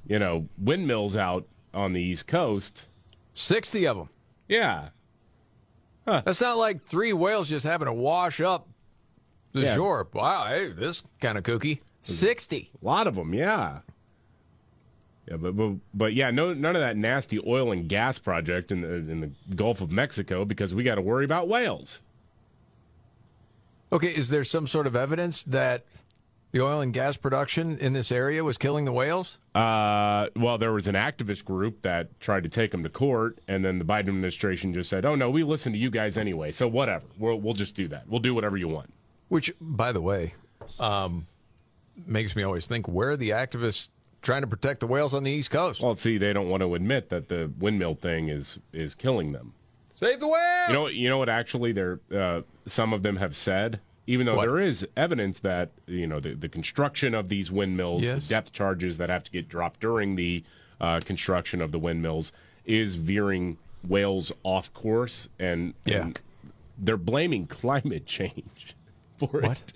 you know, windmills out on the East Coast. 60 of them. Yeah. That's not like three whales just having to wash up the Yeah. shore. Wow, hey, this kind of kooky. 60. A lot of them, yeah. Yeah, but, but but yeah, no none of that nasty oil and gas project in the in the Gulf of Mexico because we got to worry about whales. Okay, is there some sort of evidence that the oil and gas production in this area was killing the whales? Uh, well, there was an activist group that tried to take them to court, and then the Biden administration just said, "Oh no, we listen to you guys anyway, so whatever. We'll we'll just do that. We'll do whatever you want." Which, by the way, um, makes me always think where are the activists trying to protect the whales on the East Coast? Well, see, they don't want to admit that the windmill thing is is killing them. Save the whale! You know, you know what? Actually, there uh, some of them have said, even though What? there is evidence that you know the, the construction of these windmills, Yes. the depth charges that have to get dropped during the uh, construction of the windmills, is veering whales off course, and, Yeah. and they're blaming climate change [LAUGHS] for What? it.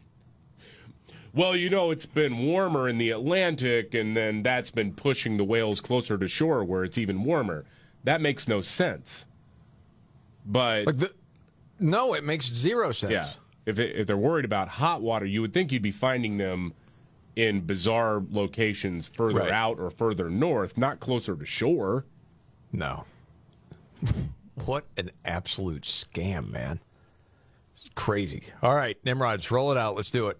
Well, you know, it's been warmer in the Atlantic, and then that's been pushing the whales closer to shore where it's even warmer. That makes no sense. But Like the, no, it makes zero sense. yeah, if it, if they're worried about hot water, you would think you'd be finding them in bizarre locations further Right. out or further north, not closer to shore. No. [LAUGHS] what an absolute scam, man. It's crazy. All right, Nimrods, roll it out. Let's do it.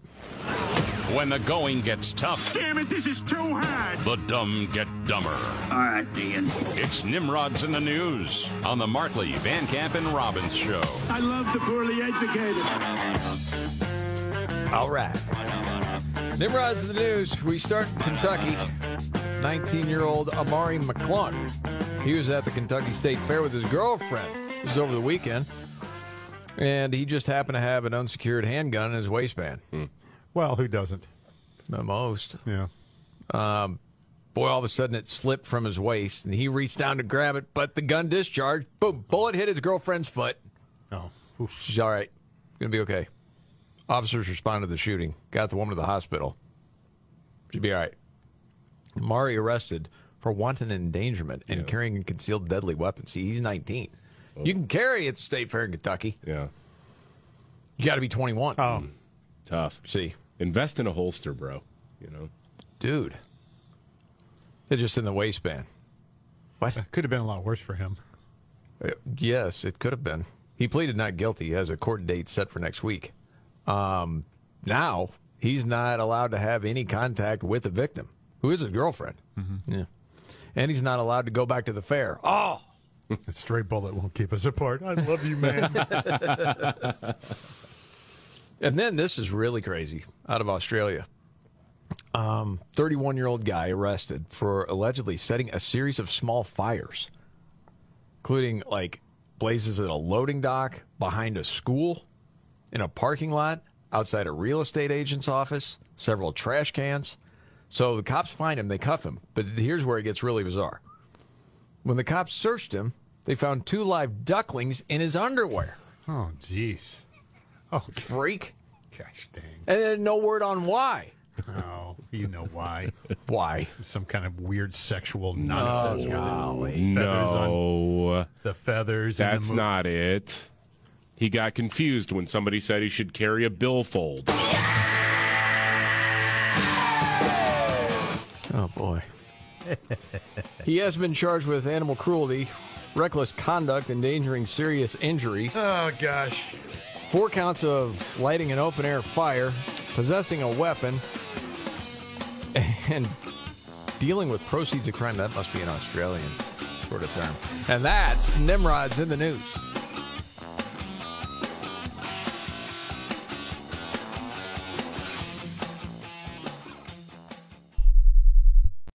When the going gets tough, Damn it, this is too hard. the dumb get dumber. All right, Ian. It's Nimrods in the News on the Markley, Van Camp, and Robbins Show. I love the poorly educated. All right. Nimrods in the news. We start in Kentucky. 19 year old Amari McClung He was at the Kentucky State Fair with his girlfriend. This is over the weekend. And he just happened to have an unsecured handgun in his waistband. Well, who doesn't? The most. Yeah. Um, boy, all of a sudden it slipped from his waist, and he reached down to grab it, but the gun discharged. Boom! Bullet hit his girlfriend's foot. Oh, she's all right. Gonna be okay. Officers responded to the shooting, got the woman to the hospital. She'll be all right. Mari arrested for wanton endangerment and carrying a concealed deadly weapon. See, he's 19. You can carry at the state fair in Kentucky. Yeah. You got to be 21. Oh, Tough. See, Invest in a holster, bro. You know. dude, it's just in the waistband. What? Could have been a lot worse for him. Uh, yes, it could have been. He pleaded not guilty. He has a court date set for next week. Um, now he's not allowed to have any contact with the victim, who is his girlfriend. Yeah, and he's not allowed to go back to the fair. Oh, [LAUGHS] A stray bullet won't keep us apart. I love you, man. [LAUGHS] And then this is really crazy out of Australia. Um, 31 year old guy arrested for allegedly setting a series of small fires, including like blazes at a loading dock, behind a school, in a parking lot, outside a real estate agent's office, several trash cans. So the cops find him, they cuff him. But here's where it gets really bizarre. When the cops searched him, they found two live ducklings in his underwear. oh, jeez. Oh, [LAUGHS] Freak. gosh dang. And then no word on why. Oh, you know why. [LAUGHS] Why? Some kind of weird sexual nonsense. with golly. Feathers on No, the feathers. and the that's mo- not it. He got confused when somebody said he should carry a billfold. Oh boy. [LAUGHS] he has been charged with animal cruelty, reckless conduct, endangering serious injury, Oh gosh. four counts of lighting an open air fire, possessing a weapon, and dealing with proceeds of crime. That must be an Australian sort of term. And that's Nimrod's in the news.